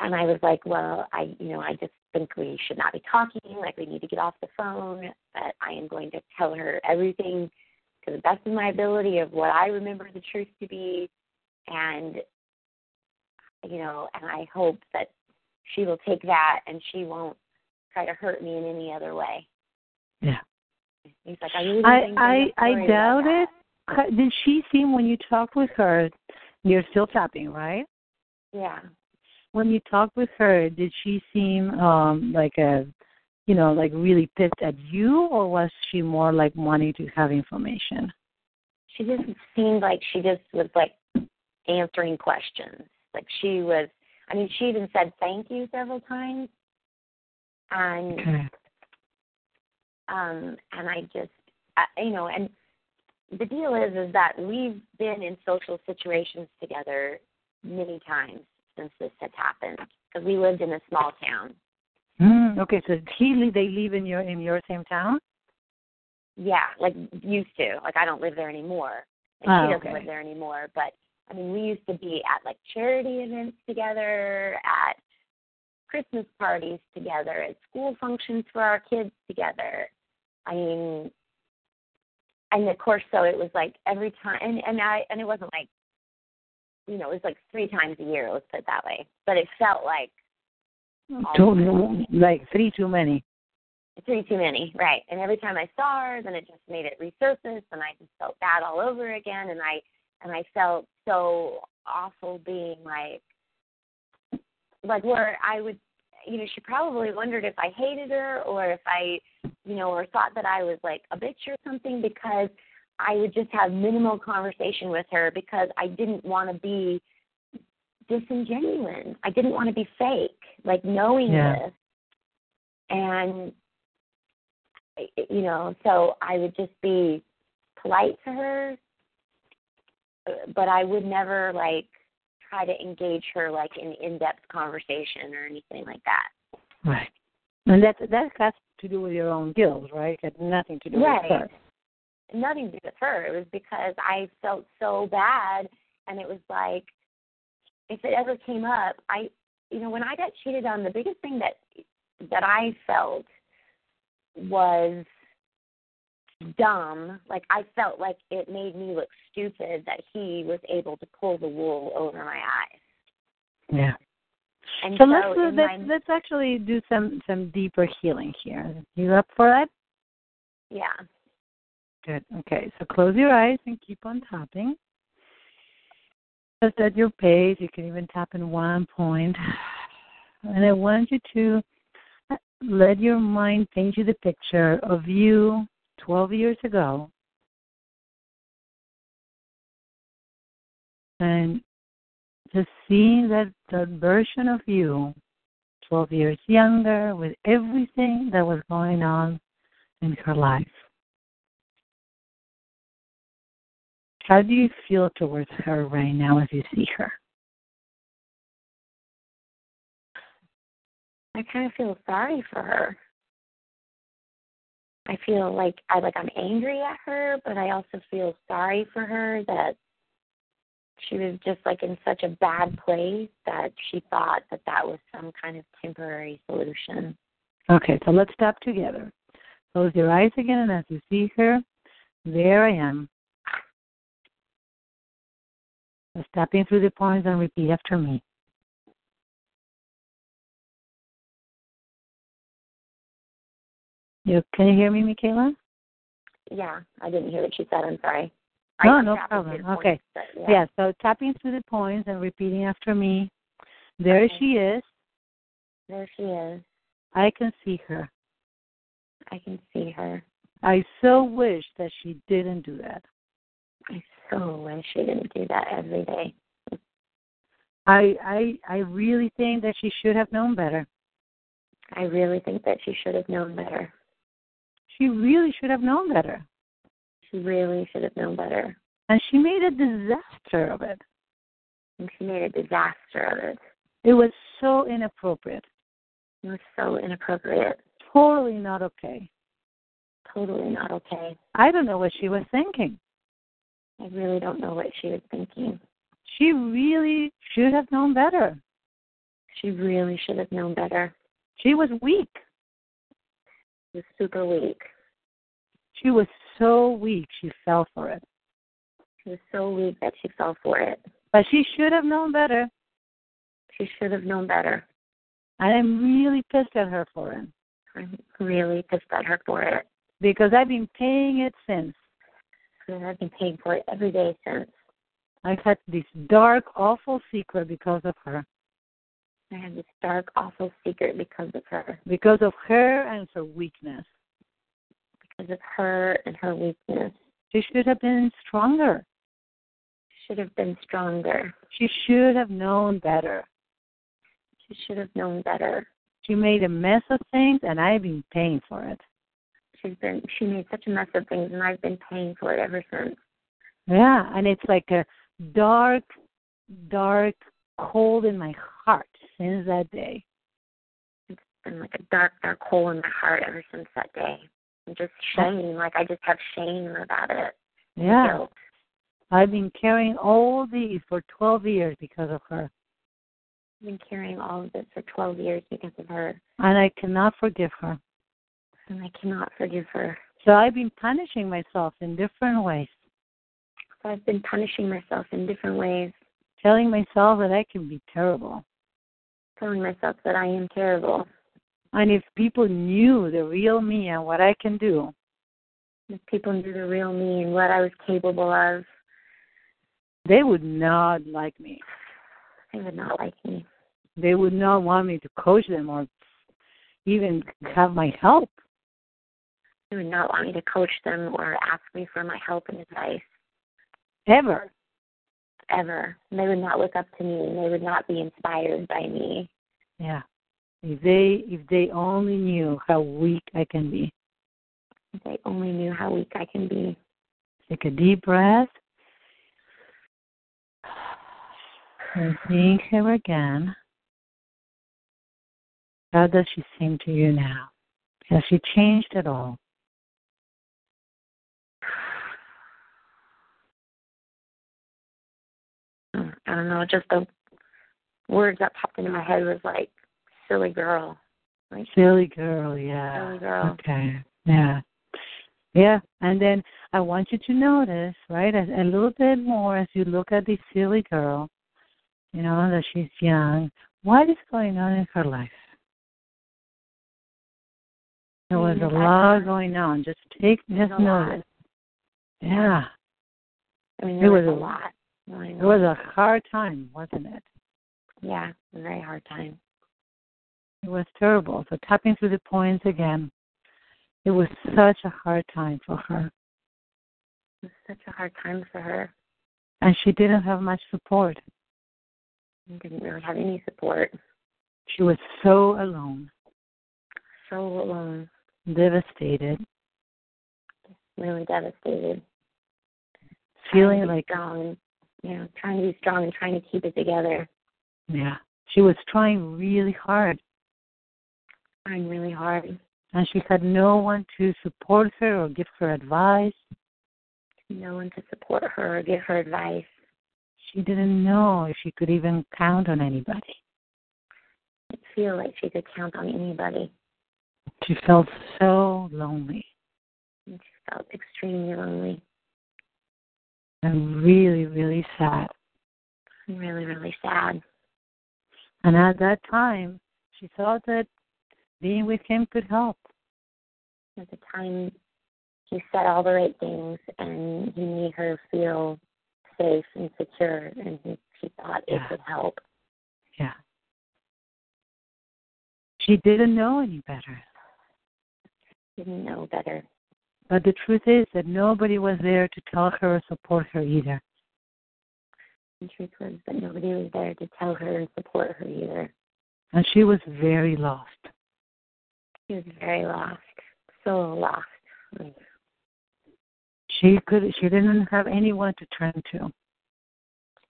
and I was like, well, I, you know, I just think we should not be talking. Like we need to get off the phone. But I am going to tell her everything to the best of my ability of what I remember the truth to be, and you know, and I hope that she will take that and she won't try to hurt me in any other way. Yeah. He's like, I really I I I doubt it. Ca- Did she seem when you talked with her? You're still tapping, right? Yeah. When you talked with her, did she seem um like a, you know, like really pissed at you, or was she more like wanting to have information? She just seemed like she just was like answering questions. Like she was. I mean, she even said thank you several times. And Okay. Um and I just I, you know and the deal is is that we've been in social situations together many times since this has happened because we lived in a small town. Mm, okay, so he they live in your in your same town. Yeah, like used to. Like I don't live there anymore. And Oh, she doesn't okay. live there anymore. But I mean we used to be at like charity events together, at Christmas parties together, at school functions for our kids together. I mean and of course so it was like every time and, and I and it wasn't like you know, it was like three times a year, let's put it that way. But it felt like hmm. totally like three too many. three too many, right? And every time I saw her, then it just made it resurface, and I just felt bad all over again, and I and I felt so awful being like, like where I would, you know, she probably wondered if I hated her or if I, you know, or thought that I was like a bitch or something because I would just have minimal conversation with her because I didn't want to be disingenuous. I didn't want to be fake, like knowing Yeah. this and you know so i would just be polite to her but i would never like try to engage her like in in-depth conversation or anything like that Right. And that that has to do with your own guilt, right? It had nothing to do Right. with her. nothing to do with her it was because i felt so bad and it was like if it ever came up i you know when i got cheated on the biggest thing that that i felt was dumb like i felt like it made me look stupid that he was able to pull the wool over my eyes Yeah. And So so, let's let's, my, let's actually do some some deeper healing here. You up for that? yeah Good. Okay. So close your eyes and keep on tapping. Just at your pace. You can even tap in one point. And I want you to let your mind paint you the picture of you 12 years ago. And just seeing that, that version of you 12 years younger with everything that was going on in her life. How do you feel towards her right now as you see her? I kind of feel sorry for her. I feel like I like I'm angry at her, but I also feel sorry for her that she was just like in such a bad place that she thought that that was some kind of temporary solution. Okay, so let's stop together. Close your eyes again, and as you see her, there I am. Stepping through the points and repeat after me. You can you hear me, Mikaela? Yeah, I didn't hear what she said. I'm sorry. No, no problem. Okay. but yeah. Yeah, so tapping through the points and repeating after me. There Okay. she is. There she is. I can see her. I can see her. I so wish that she didn't do that. I so wish she didn't do that every day. I I I really think that she should have known better. I really think that she should have known better. She really should have known better. She really should have known better. And she made a disaster of it. And she made a disaster of it. It was so inappropriate. It was so inappropriate. Totally not okay. Totally not okay. I don't know what she was thinking. I really don't know what she was thinking. She really should have known better. She really should have known better. She was weak. She was super weak. She was so weak she fell for it. She was so weak that she fell for it. But she should have known better. She should have known better. And I'm really pissed at her for it. I'm really pissed at her for it. Because I've been paying it since. And I've been paying for it every day since. I've had this dark, awful secret because of her. I have this dark, awful secret because of her. Because of her and her weakness. Because of her and her weakness. She should have been stronger. She should have been stronger. She should have known better. She should have known better. She made a mess of things, and I've been paying for it. She's been she made such a mess of things, and I've been paying for it ever since. Yeah, and it's like a dark, dark cold in my heart since that day. It's been like a dark, dark hole in my heart ever since that day. Just shame, like I just have shame about it. Yeah. Guilt. I've been carrying all these for 12 years because of her. I've been carrying all of this for 12 years because of her, And I cannot forgive her. and I cannot forgive her. So I've been punishing myself in different ways, So I've been punishing myself in different ways, telling myself that I can be terrible. telling myself that I am terrible. And if people knew the real me and what I can do, If people knew the real me and what I was capable of, they would not like me. they would not like me. They would not want me to coach them or even have my help. They would not want me to coach them or ask me for my help and advice Ever. ever. They would not look up to me and they would not be inspired by me. Yeah. If they if they only knew how weak I can be. If they only knew how weak I can be. Take a deep breath. And seeing her again. How does she seem to you now? Has she changed at all? I don't know, just the words that popped into my head was like silly girl. Like Silly girl, yeah. silly girl. Okay. Yeah. Yeah. And then I want you to notice, right, a, a little bit more as you look at this silly girl, you know, that she's young. What is going on in her life? There was a Mm, lot going on. Just take just notice. Yeah. I mean It there was, was a- lot. It was a hard time, wasn't it? yeah, a very hard time. It was terrible. So tapping through the points again. It was such a hard time for her. It was such a hard time for her. And she didn't have much support. and didn't really have any support. She was so alone, So alone, devastated, really devastated. feeling trying to be like strong, you know, trying to be strong and trying to keep it together. yeah, she was trying really hard Trying really hard. and she had no one to support her or give her advice. No one to support her or give her advice. She didn't know if she could even count on anybody. Didn't feel like she could count on anybody. She felt so lonely And she felt extremely lonely and really, really sad. and really, really sad. And at that time, she thought that being with him could help. At the time, he said all the right things and he made her feel safe and secure, and he, she thought Yeah. it could help. Yeah. She didn't know any better. Didn't know better. But the truth is that nobody was there to tell her or support her either. The truth was that nobody was there to tell her and support her either. And she was very lost. She was very lost, so lost. She could she didn't have anyone to turn to.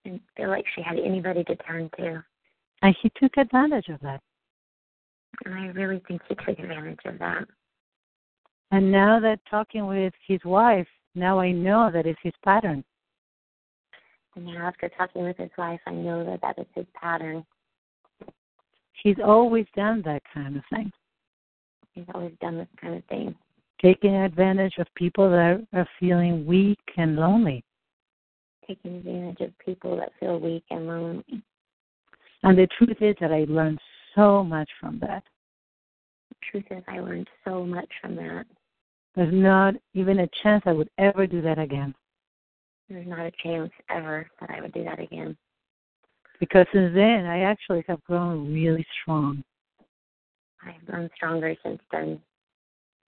didn't feel like she had anybody to turn to. And he took advantage of that. And I really think he took advantage of that. And now that talking with his wife, now I know that is his pattern. And now, after talking with his wife, I know that that is his pattern. He's always done that kind of thing. He's always done this kind of thing. Taking advantage of people that are feeling weak and lonely. Taking advantage of people that feel weak and lonely. And the truth is that I learned so much from that. The truth is, I learned so much from that. There's not even a chance I would ever do that again. There's not a chance ever that I would do that again. Because since then, I actually have grown really strong. I've grown stronger since then.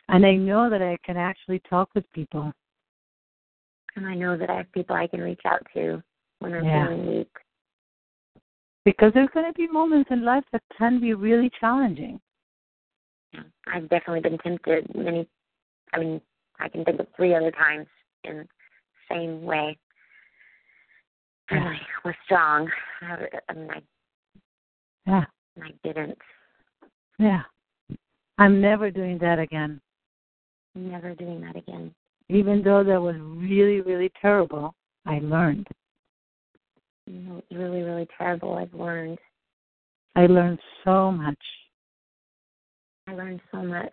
And I know that I can actually talk with people. And I know that I have people I can reach out to when I'm Yeah. feeling weak. Because there's going to be moments in life that can be really challenging. Yeah. I've definitely been tempted many I mean, I can think of three other times in the same way. And I was strong. I, I mean, I, Yeah. and I didn't. Yeah. I'm never doing that again. Never doing that again. Even though that was really, really terrible, I learned. Really, really terrible. I've learned. I learned so much. I learned so much.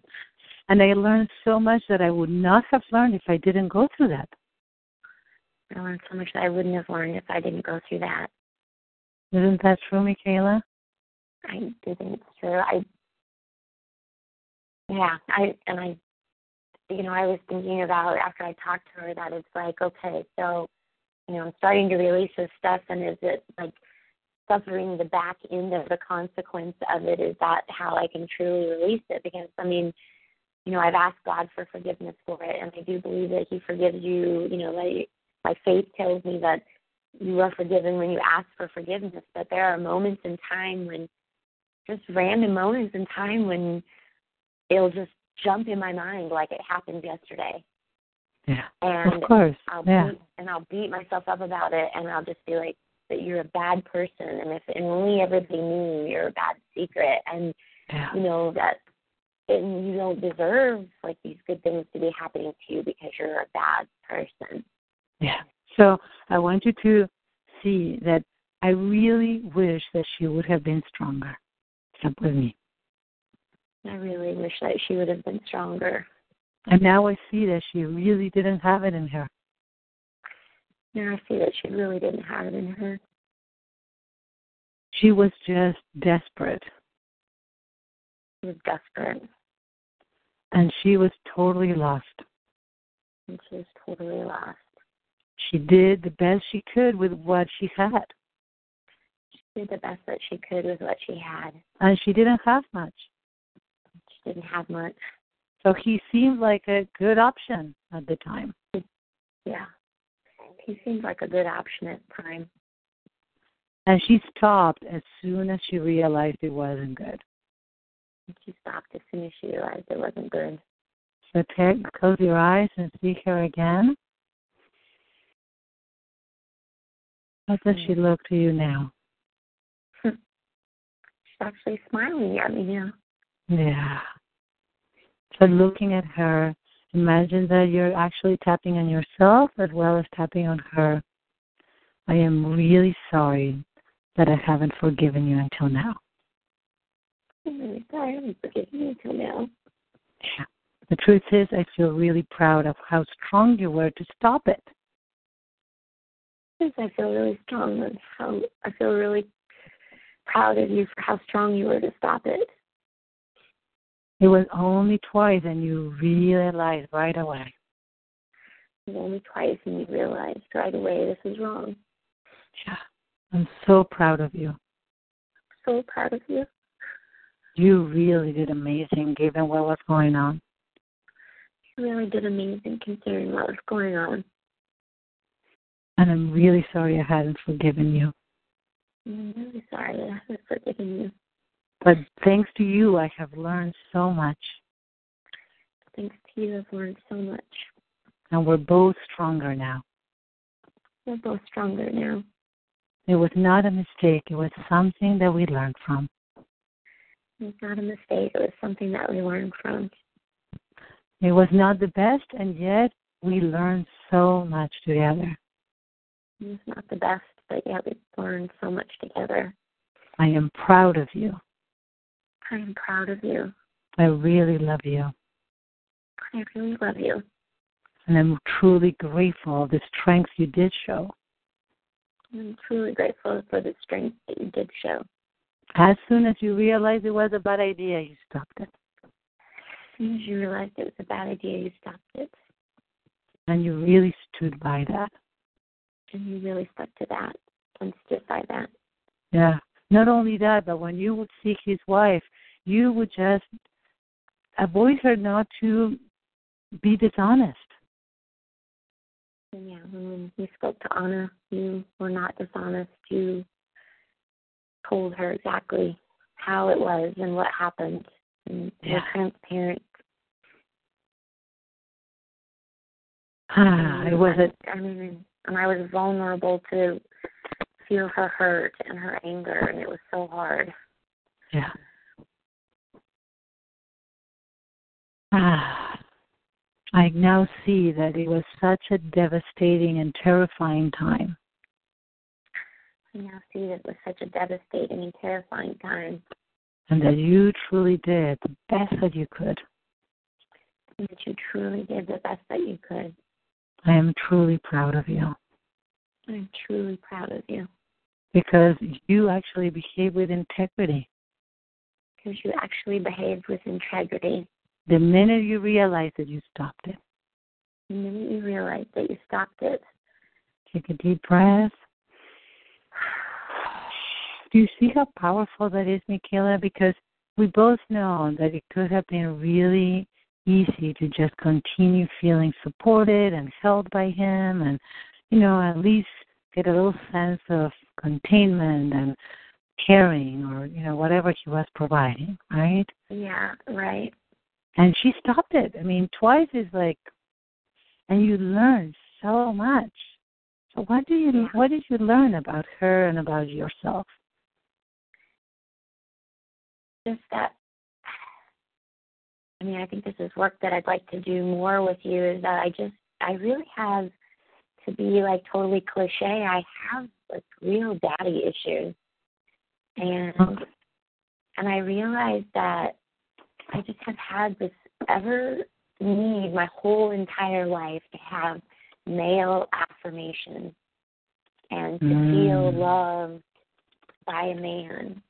And I learned so much that I would not have learned if I didn't go through that. I learned so much that I wouldn't have learned if I didn't go through that. Isn't that true, Mikaela? I do think it's true. I, yeah, I and I, you know, I was thinking about after I talked to her that it's like, okay, so, you know, I'm starting to release this stuff, and is it like suffering the back end of the consequence of it? Is that how I can truly release it? Because I mean, you know, I've asked God for forgiveness for it, and I do believe that He forgives you. You know, like my faith tells me that you are forgiven when you ask for forgiveness, but there are moments in time when just random moments in time when it'll just jump in my mind like it happened yesterday. Yeah. And of course. I'll yeah. beat and I'll beat myself up about it and I'll just be like that you're a bad person and if and only everybody knew you're a bad secret and Yeah. you know that and you don't deserve like these good things to be happening to you because you're a bad person. Yeah. So I want you to see that I really wish that she would have been stronger. Stop with me. I really wish that she would have been stronger. And now I see that she really didn't have it in her. Now I see that she really didn't have it in her. She was just desperate. She was desperate and she was totally lost. and she was totally lost. She did the best she could with what she had. She did the best that she could with what she had. And she didn't have much. Didn't have much. So he seemed like a good option at the time. Yeah. He seemed like a good option at the time. And she stopped as soon as she realized it wasn't good. She stopped as soon as she realized it wasn't good. So take, close your eyes and see her again. How does she hmm. look to you now? She's actually smiling at me now. Yeah. So looking at her, imagine that you're actually tapping on yourself as well as tapping on her. I am really sorry that I haven't forgiven you until now. I'm really sorry I haven't forgiven you until now. Yeah. The truth is, I feel really proud of how strong you were to stop it. Yes, I feel really strong and how I feel really proud of you for how strong you were to stop it. It was only twice, and you realized right away. It was only twice and you realized right away this is wrong. Yeah. I'm so proud of you. So proud of you. You really did amazing given what was going on. You really did amazing considering what was going on. And I'm really sorry I hadn't forgiven you. I'm really sorry I haven't forgiven you. But thanks to you, I have learned so much. Thanks to you, I've learned so much. And we're both stronger now. We're both stronger now. It was not a mistake, it was something that we learned from. It's not a mistake. It was something that we learned from. It was not the best, and yet we learned so much together. It's not the best, but yeah, we learned so much together. I am proud of you. I am proud of you. I really love you. I really love you. And I'm truly grateful of the strength you did show. I'm truly grateful for the strength that you did show. As soon as you realized it was a bad idea, you stopped it. As soon as you realized it was a bad idea, you stopped it. And you really stood by that. And you really stuck to that and stood by that. Yeah. Not only that, but when you would see his wife, you would just avoid her not to be dishonest. Yeah, when you spoke to Anna, you were not dishonest. You told her exactly how it was and what happened. And Yeah. were transparent. Ah, it was a I mean, and I was vulnerable to feel her hurt and her anger, and it was so hard. yeah. Ah, I now see that it was such a devastating and terrifying time. I now see that it was such a devastating and terrifying time, and that you truly did the best that you could. and that you truly did the best that you could. I am truly proud of you I'm truly proud of you because you actually behaved with integrity. because you actually behaved with integrity. The minute you realize that you stopped it, The minute you realized that you stopped it, take a deep breath. Do you see how powerful that is, Mikaela? Because we both know that it could have been really easy to just continue feeling supported and held by him and, you know, at least get a little sense of containment and caring or, you know, whatever he was providing, right? yeah, right. And she stopped it. I mean, twice is like, and you learn so much. So what do you, what did you learn about her and about yourself? Just that. I mean, I think this is work that I'd like to do more with you. Is that I just, I really have to be like totally cliche. I have like real daddy issues, and uh-huh. and I realized that I just have had this ever need my whole entire life to have male affirmation and to feel Mm. loved by a man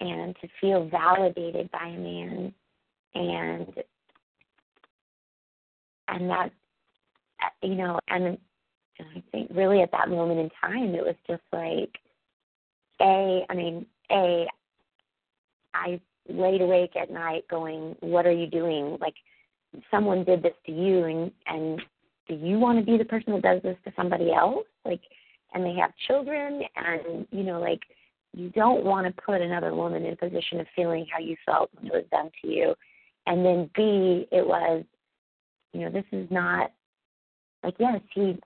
and to feel validated by a man and and that you know and I think really at that moment in time it was just like a I mean a I laid awake at night going what are you doing? Like someone did this to you and and do you want to be the person that does this to somebody else? Like and they have children and you know like you don't want to put another woman in a position of feeling how you felt when it was done to you. And then b it was you know this is not like yes he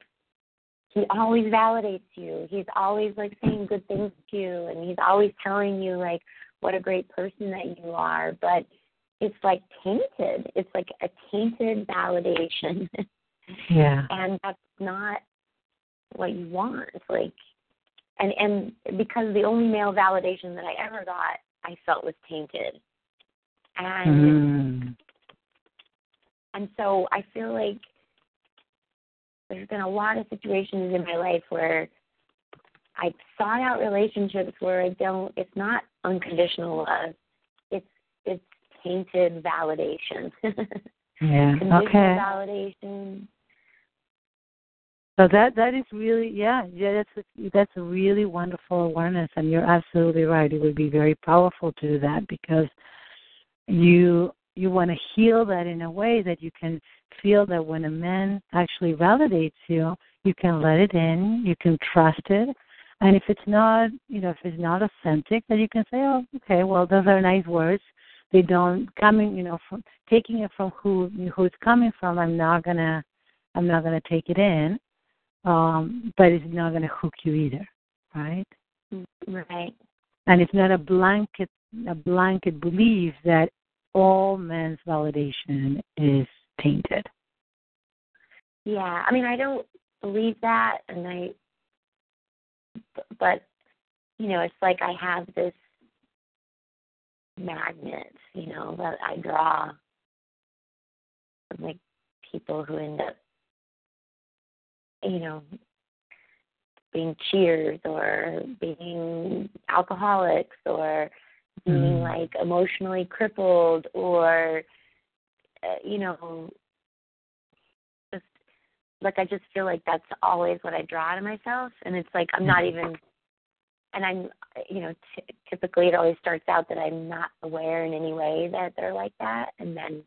he always validates you. He's always like saying good things to you and he's always telling you like what a great person that you are but it's like tainted it's like a tainted validation Yeah. and that's not what you want like and and because the only male validation that i ever got i felt was tainted and Mm. and so i feel like there's been a lot of situations in my life where i sought out relationships where i don't it's not unconditional love it's it's tainted validation Yeah. Okay. validation So that that is really yeah yeah that's a, that's a really wonderful awareness and you're absolutely right. It would be very powerful to do that because you you want to heal that in a way that you can feel that when a man actually validates you, you can let it in, you can trust it, and if it's not you know if it's not authentic, then you can say oh okay well those are nice words. They don't coming you know from taking it from who who it's coming from. I'm not gonna I'm not gonna take it in um, but it's not going to hook you either, right? right And it's not a blanket a blanket belief that all men's validation is tainted. Yeah, I mean, I don't believe that, and I, but you know, it's like I have this magnet, you know, that I draw from like people who end up, you know, being cheers or being alcoholics or being Mm. like emotionally crippled or uh, you know, like I just feel like that's always what I draw out of myself, and it's like I'm not mm-hmm. even, and I'm, you know, t- typically it always starts out that I'm not aware in any way that they're like that, and then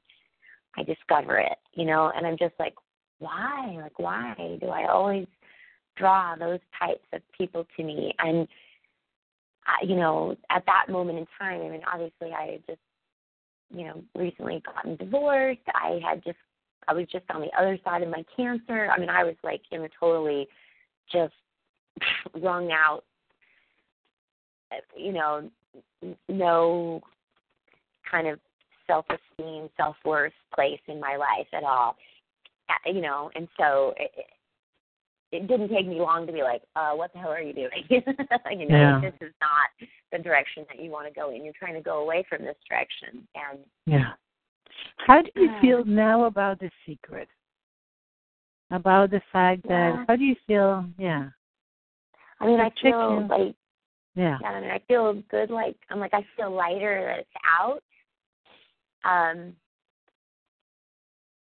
I discover it, you know, and I'm just like, why? Like, why do I always draw those types of people to me? And, I, you know, at that moment in time, I mean, obviously I had just, you know, recently gotten divorced. I had just, I was just on the other side of my cancer. I mean, I was like in a totally just wrung out, you know, no kind of self esteem, self worth place in my life at all. You know, and so it, it didn't take me long to be like, uh, what the hell are you doing? you know, Yeah. this is not the direction that you want to go in. You're trying to go away from this direction. And Yeah. How do you feel now about the secret? About the fact that Yeah. how do you feel? Yeah. I mean, I feel like, Yeah. yeah, I mean, I feel good. Like, I'm like, I feel lighter that it's out. Um,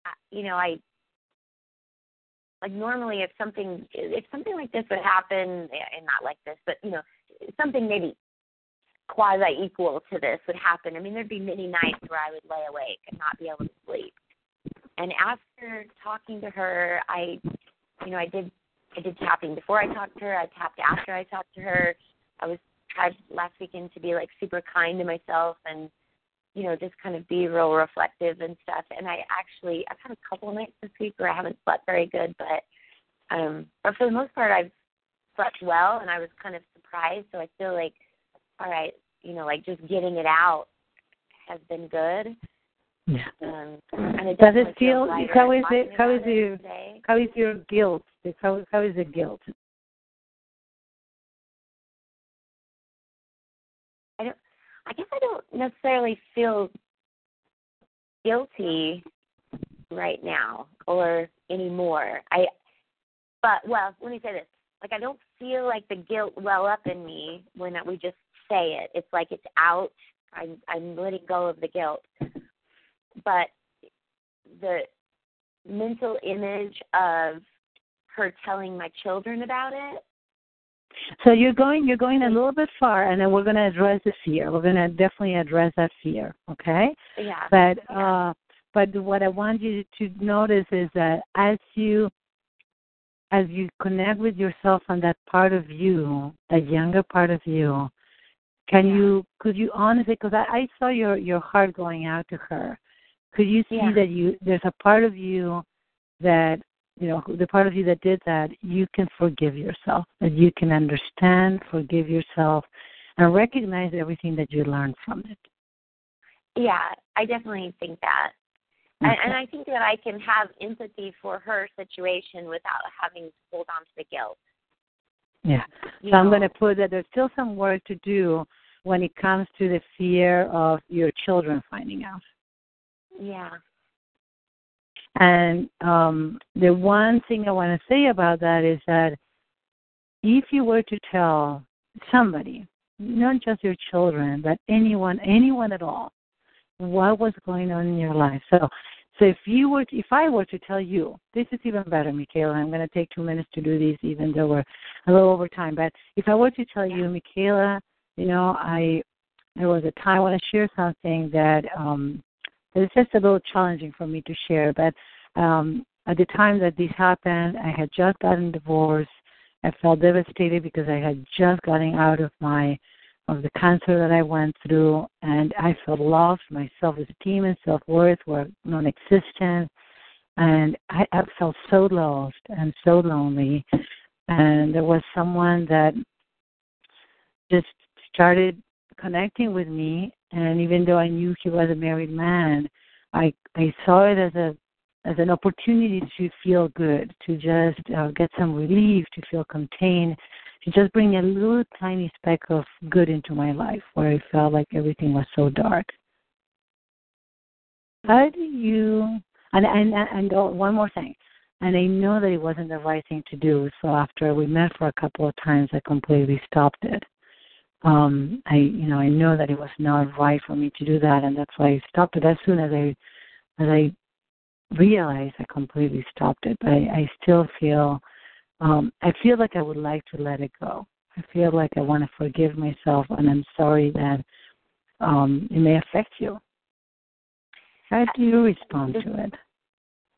I- you know, I, like normally if something if something like this would happen and not like this but you know something maybe quasi equal to this would happen i mean there'd be many nights where i would lay awake and not be able to sleep and after talking to her i you know i did i did tapping before i talked to her i tapped after i talked to her i was tried last weekend to be like super kind to myself and you know, just kind of be real reflective and stuff. And I actually I've had a couple nights this week where I haven't slept very good, but um but for the most part I've slept well and I was kind of surprised. So I feel like all right, you know, like just getting it out has been good. Yeah. Um and it Does it feel- how is it- how it your- today. How is your guilt? How how is the guilt? I don't. I guess I don't necessarily feel guilty right now or anymore. I but well, let me say this. Like I don't feel like the guilt well up in me when we just say it. It's like it's out. I'm I'm letting go of the guilt. But the mental image of her telling my children about it So you're going you're going a little bit far and then we're gonna address the fear. We're gonna definitely address that fear, okay? yeah But Yeah. uh but what I want you to notice is that as you as you connect with yourself and that part of you, that younger part of you, can Yeah. you could you honestly because I, I saw your your heart going out to her. Could you see Yeah. that you there's a part of you that you know the part of you that did that you can forgive yourself that you can understand forgive yourself and recognize everything that you learned from it yeah, I definitely think that. And, Okay. and I think that I can have empathy for her situation without having to hold on to the guilt. yeah you so i'm going to put that there's still some work to do when it comes to the fear of your children finding out Yeah. And um, the one thing I want to say about that is that if you were to tell somebody, not just your children, but anyone, anyone at all, what was going on in your life. So, so if you were, to, if I were to tell you, this is even better, Mikaela. I'm going to take two minutes to do this, even though we're a little over time. But if I were to tell you, Mikaela, you know, I there was a time I want to share something that um, it's just a little challenging for me to share. But um, at the time that this happened, I had just gotten divorced. I felt devastated because I had just gotten out of my of the cancer that I went through, and I felt lost. My self-esteem and self-worth were non-existent, and I, I felt so lost and so lonely. And there was someone that just started connecting with me, and even though I knew he was a married man, I I saw it as a as an opportunity to feel good, to just uh, get some relief, to feel contained, to just bring a little tiny speck of good into my life where I felt like everything was so dark. How do you? And and and oh, one more thing, and I know that it wasn't the right thing to do. So after we met for a couple of times, I completely stopped it. Um, I you know I know that it was not right for me to do that, and that's why I stopped it as soon as I as I realized, I completely stopped it. But I, I still feel, um, I feel like I would like to let it go. I feel like I want to forgive myself, and I'm sorry that um, it may affect you. How do you respond to it?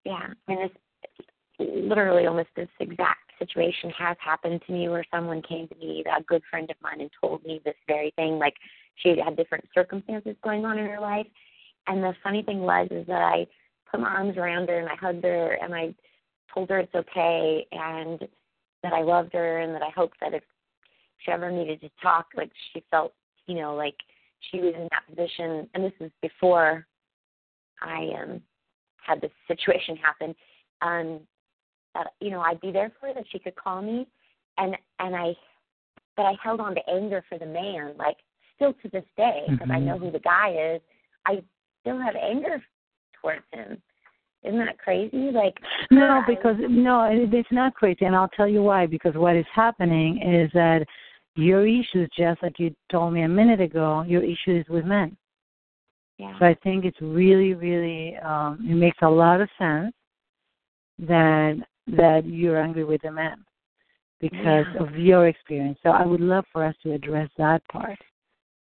Yeah, and it's literally almost this exact situation has happened to me where someone came to me, a good friend of mine, and told me this very thing. Like she had different circumstances going on in her life, and the funny thing was is that I put my arms around her and I hugged her and I told her it's okay and that I loved her and that I hoped that if she ever needed to talk, like she felt, you know, like she was in that position. And this was before I um had this situation happen. Um, that you know I'd be there for her, that she could call me, and and I, but I held on to anger for the man, like still to this day, because mm-hmm. I know who the guy is. I still have anger towards him. Isn't that crazy? Like no, because no, it's not crazy, and I'll tell you why. Because what is happening is that your issues, just like you told me a minute ago, your issue is with men. Yeah. So I think it's really, really, um, it makes a lot of sense that that you're angry with the man because yeah. of your experience. So I would love for us to address that part,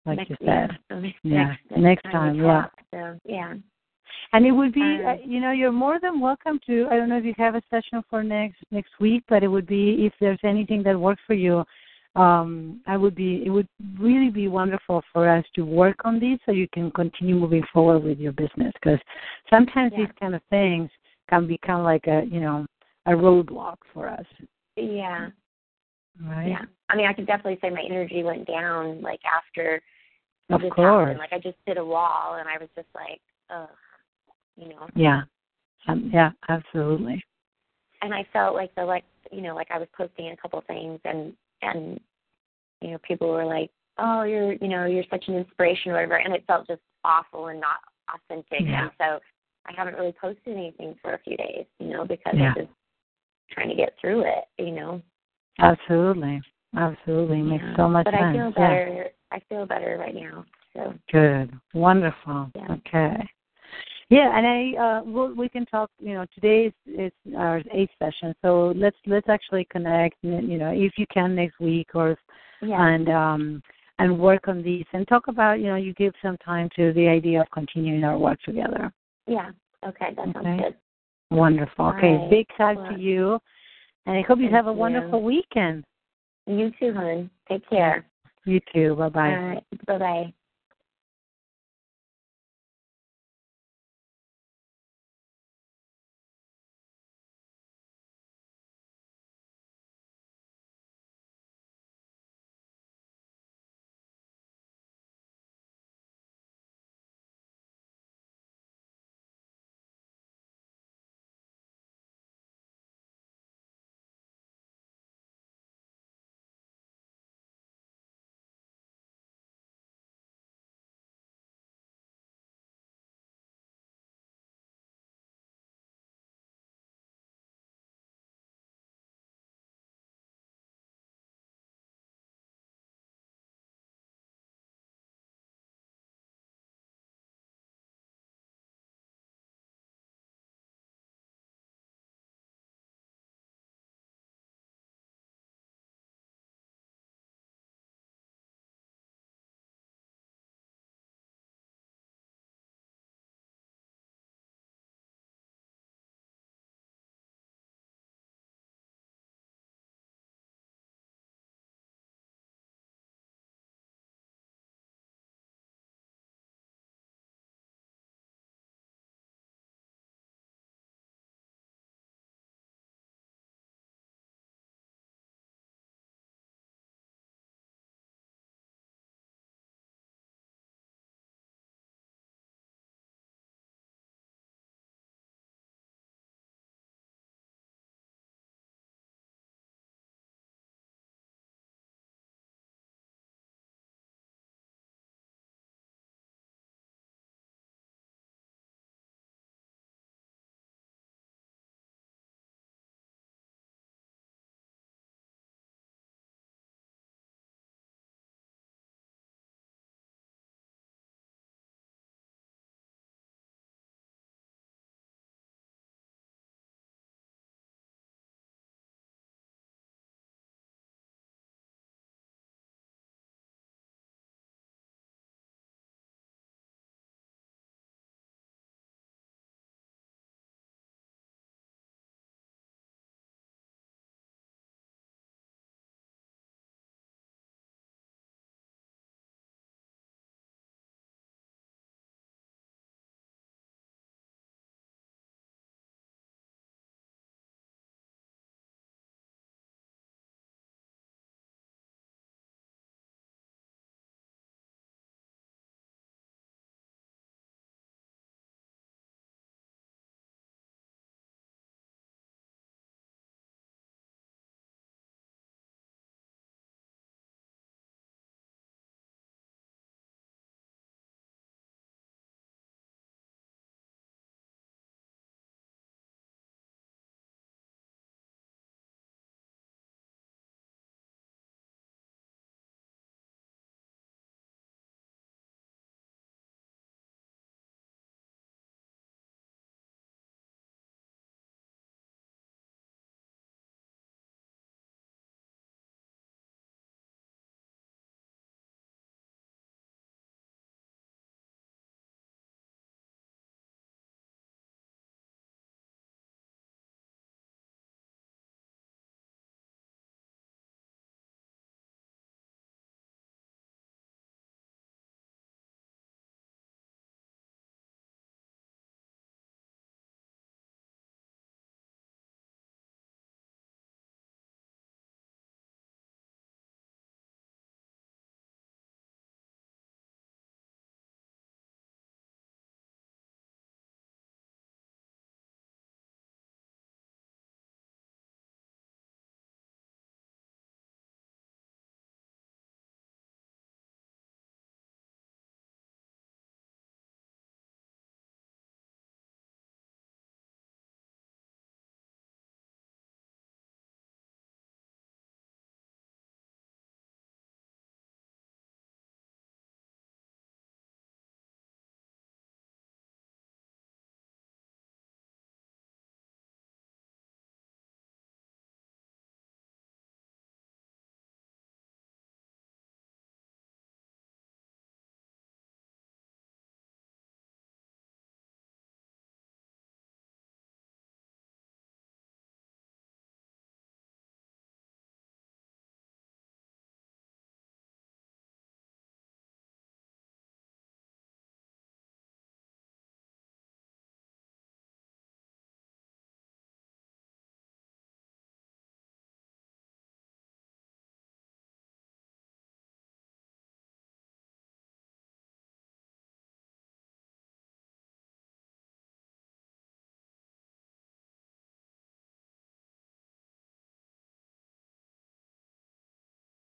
like next, you said. Yeah, next, yeah. next, next time, time yeah. So, yeah. And it would be, um, uh, you know, you're more than welcome to. I don't know if you have a session for next next week, but it would be if there's anything that works for you. Um, I would be. It would really be wonderful for us to work on this, so you can continue moving forward with your business. Because sometimes Yeah. these kind of things can become like a, you know, a roadblock for us. Yeah. Right. Yeah. I mean, I could definitely say my energy went down like after Of this course. happened. Like I just hit a wall, and I was just like, ugh, you know. Yeah. Um, yeah. Absolutely. And I felt like the like, you know, like I was posting a couple things, and and you know, people were like, oh, you're, you know, you're such an inspiration or whatever, and it felt just awful and not authentic, Yeah. and so I haven't really posted anything for a few days, you know, because Yeah. I'm just trying to get through it, you know. Absolutely. Absolutely. Makes Yeah. so much but sense. I feel Yeah. better. I feel better right now. So Good. Wonderful. Yeah. Okay. Yeah, and I uh we'll, we can talk, you know, today is, is our eighth session. So let's let's actually connect, you know, if you can next week or yeah, and um and work on these and talk about, you know, you give some time to the idea of continuing our work together. yeah. Okay, that sounds Okay. good. Wonderful. Okay, right. big hug Well, to you. And I hope you have a you. wonderful weekend. You too, hon. Take care. You too. Bye bye. Right. Bye bye.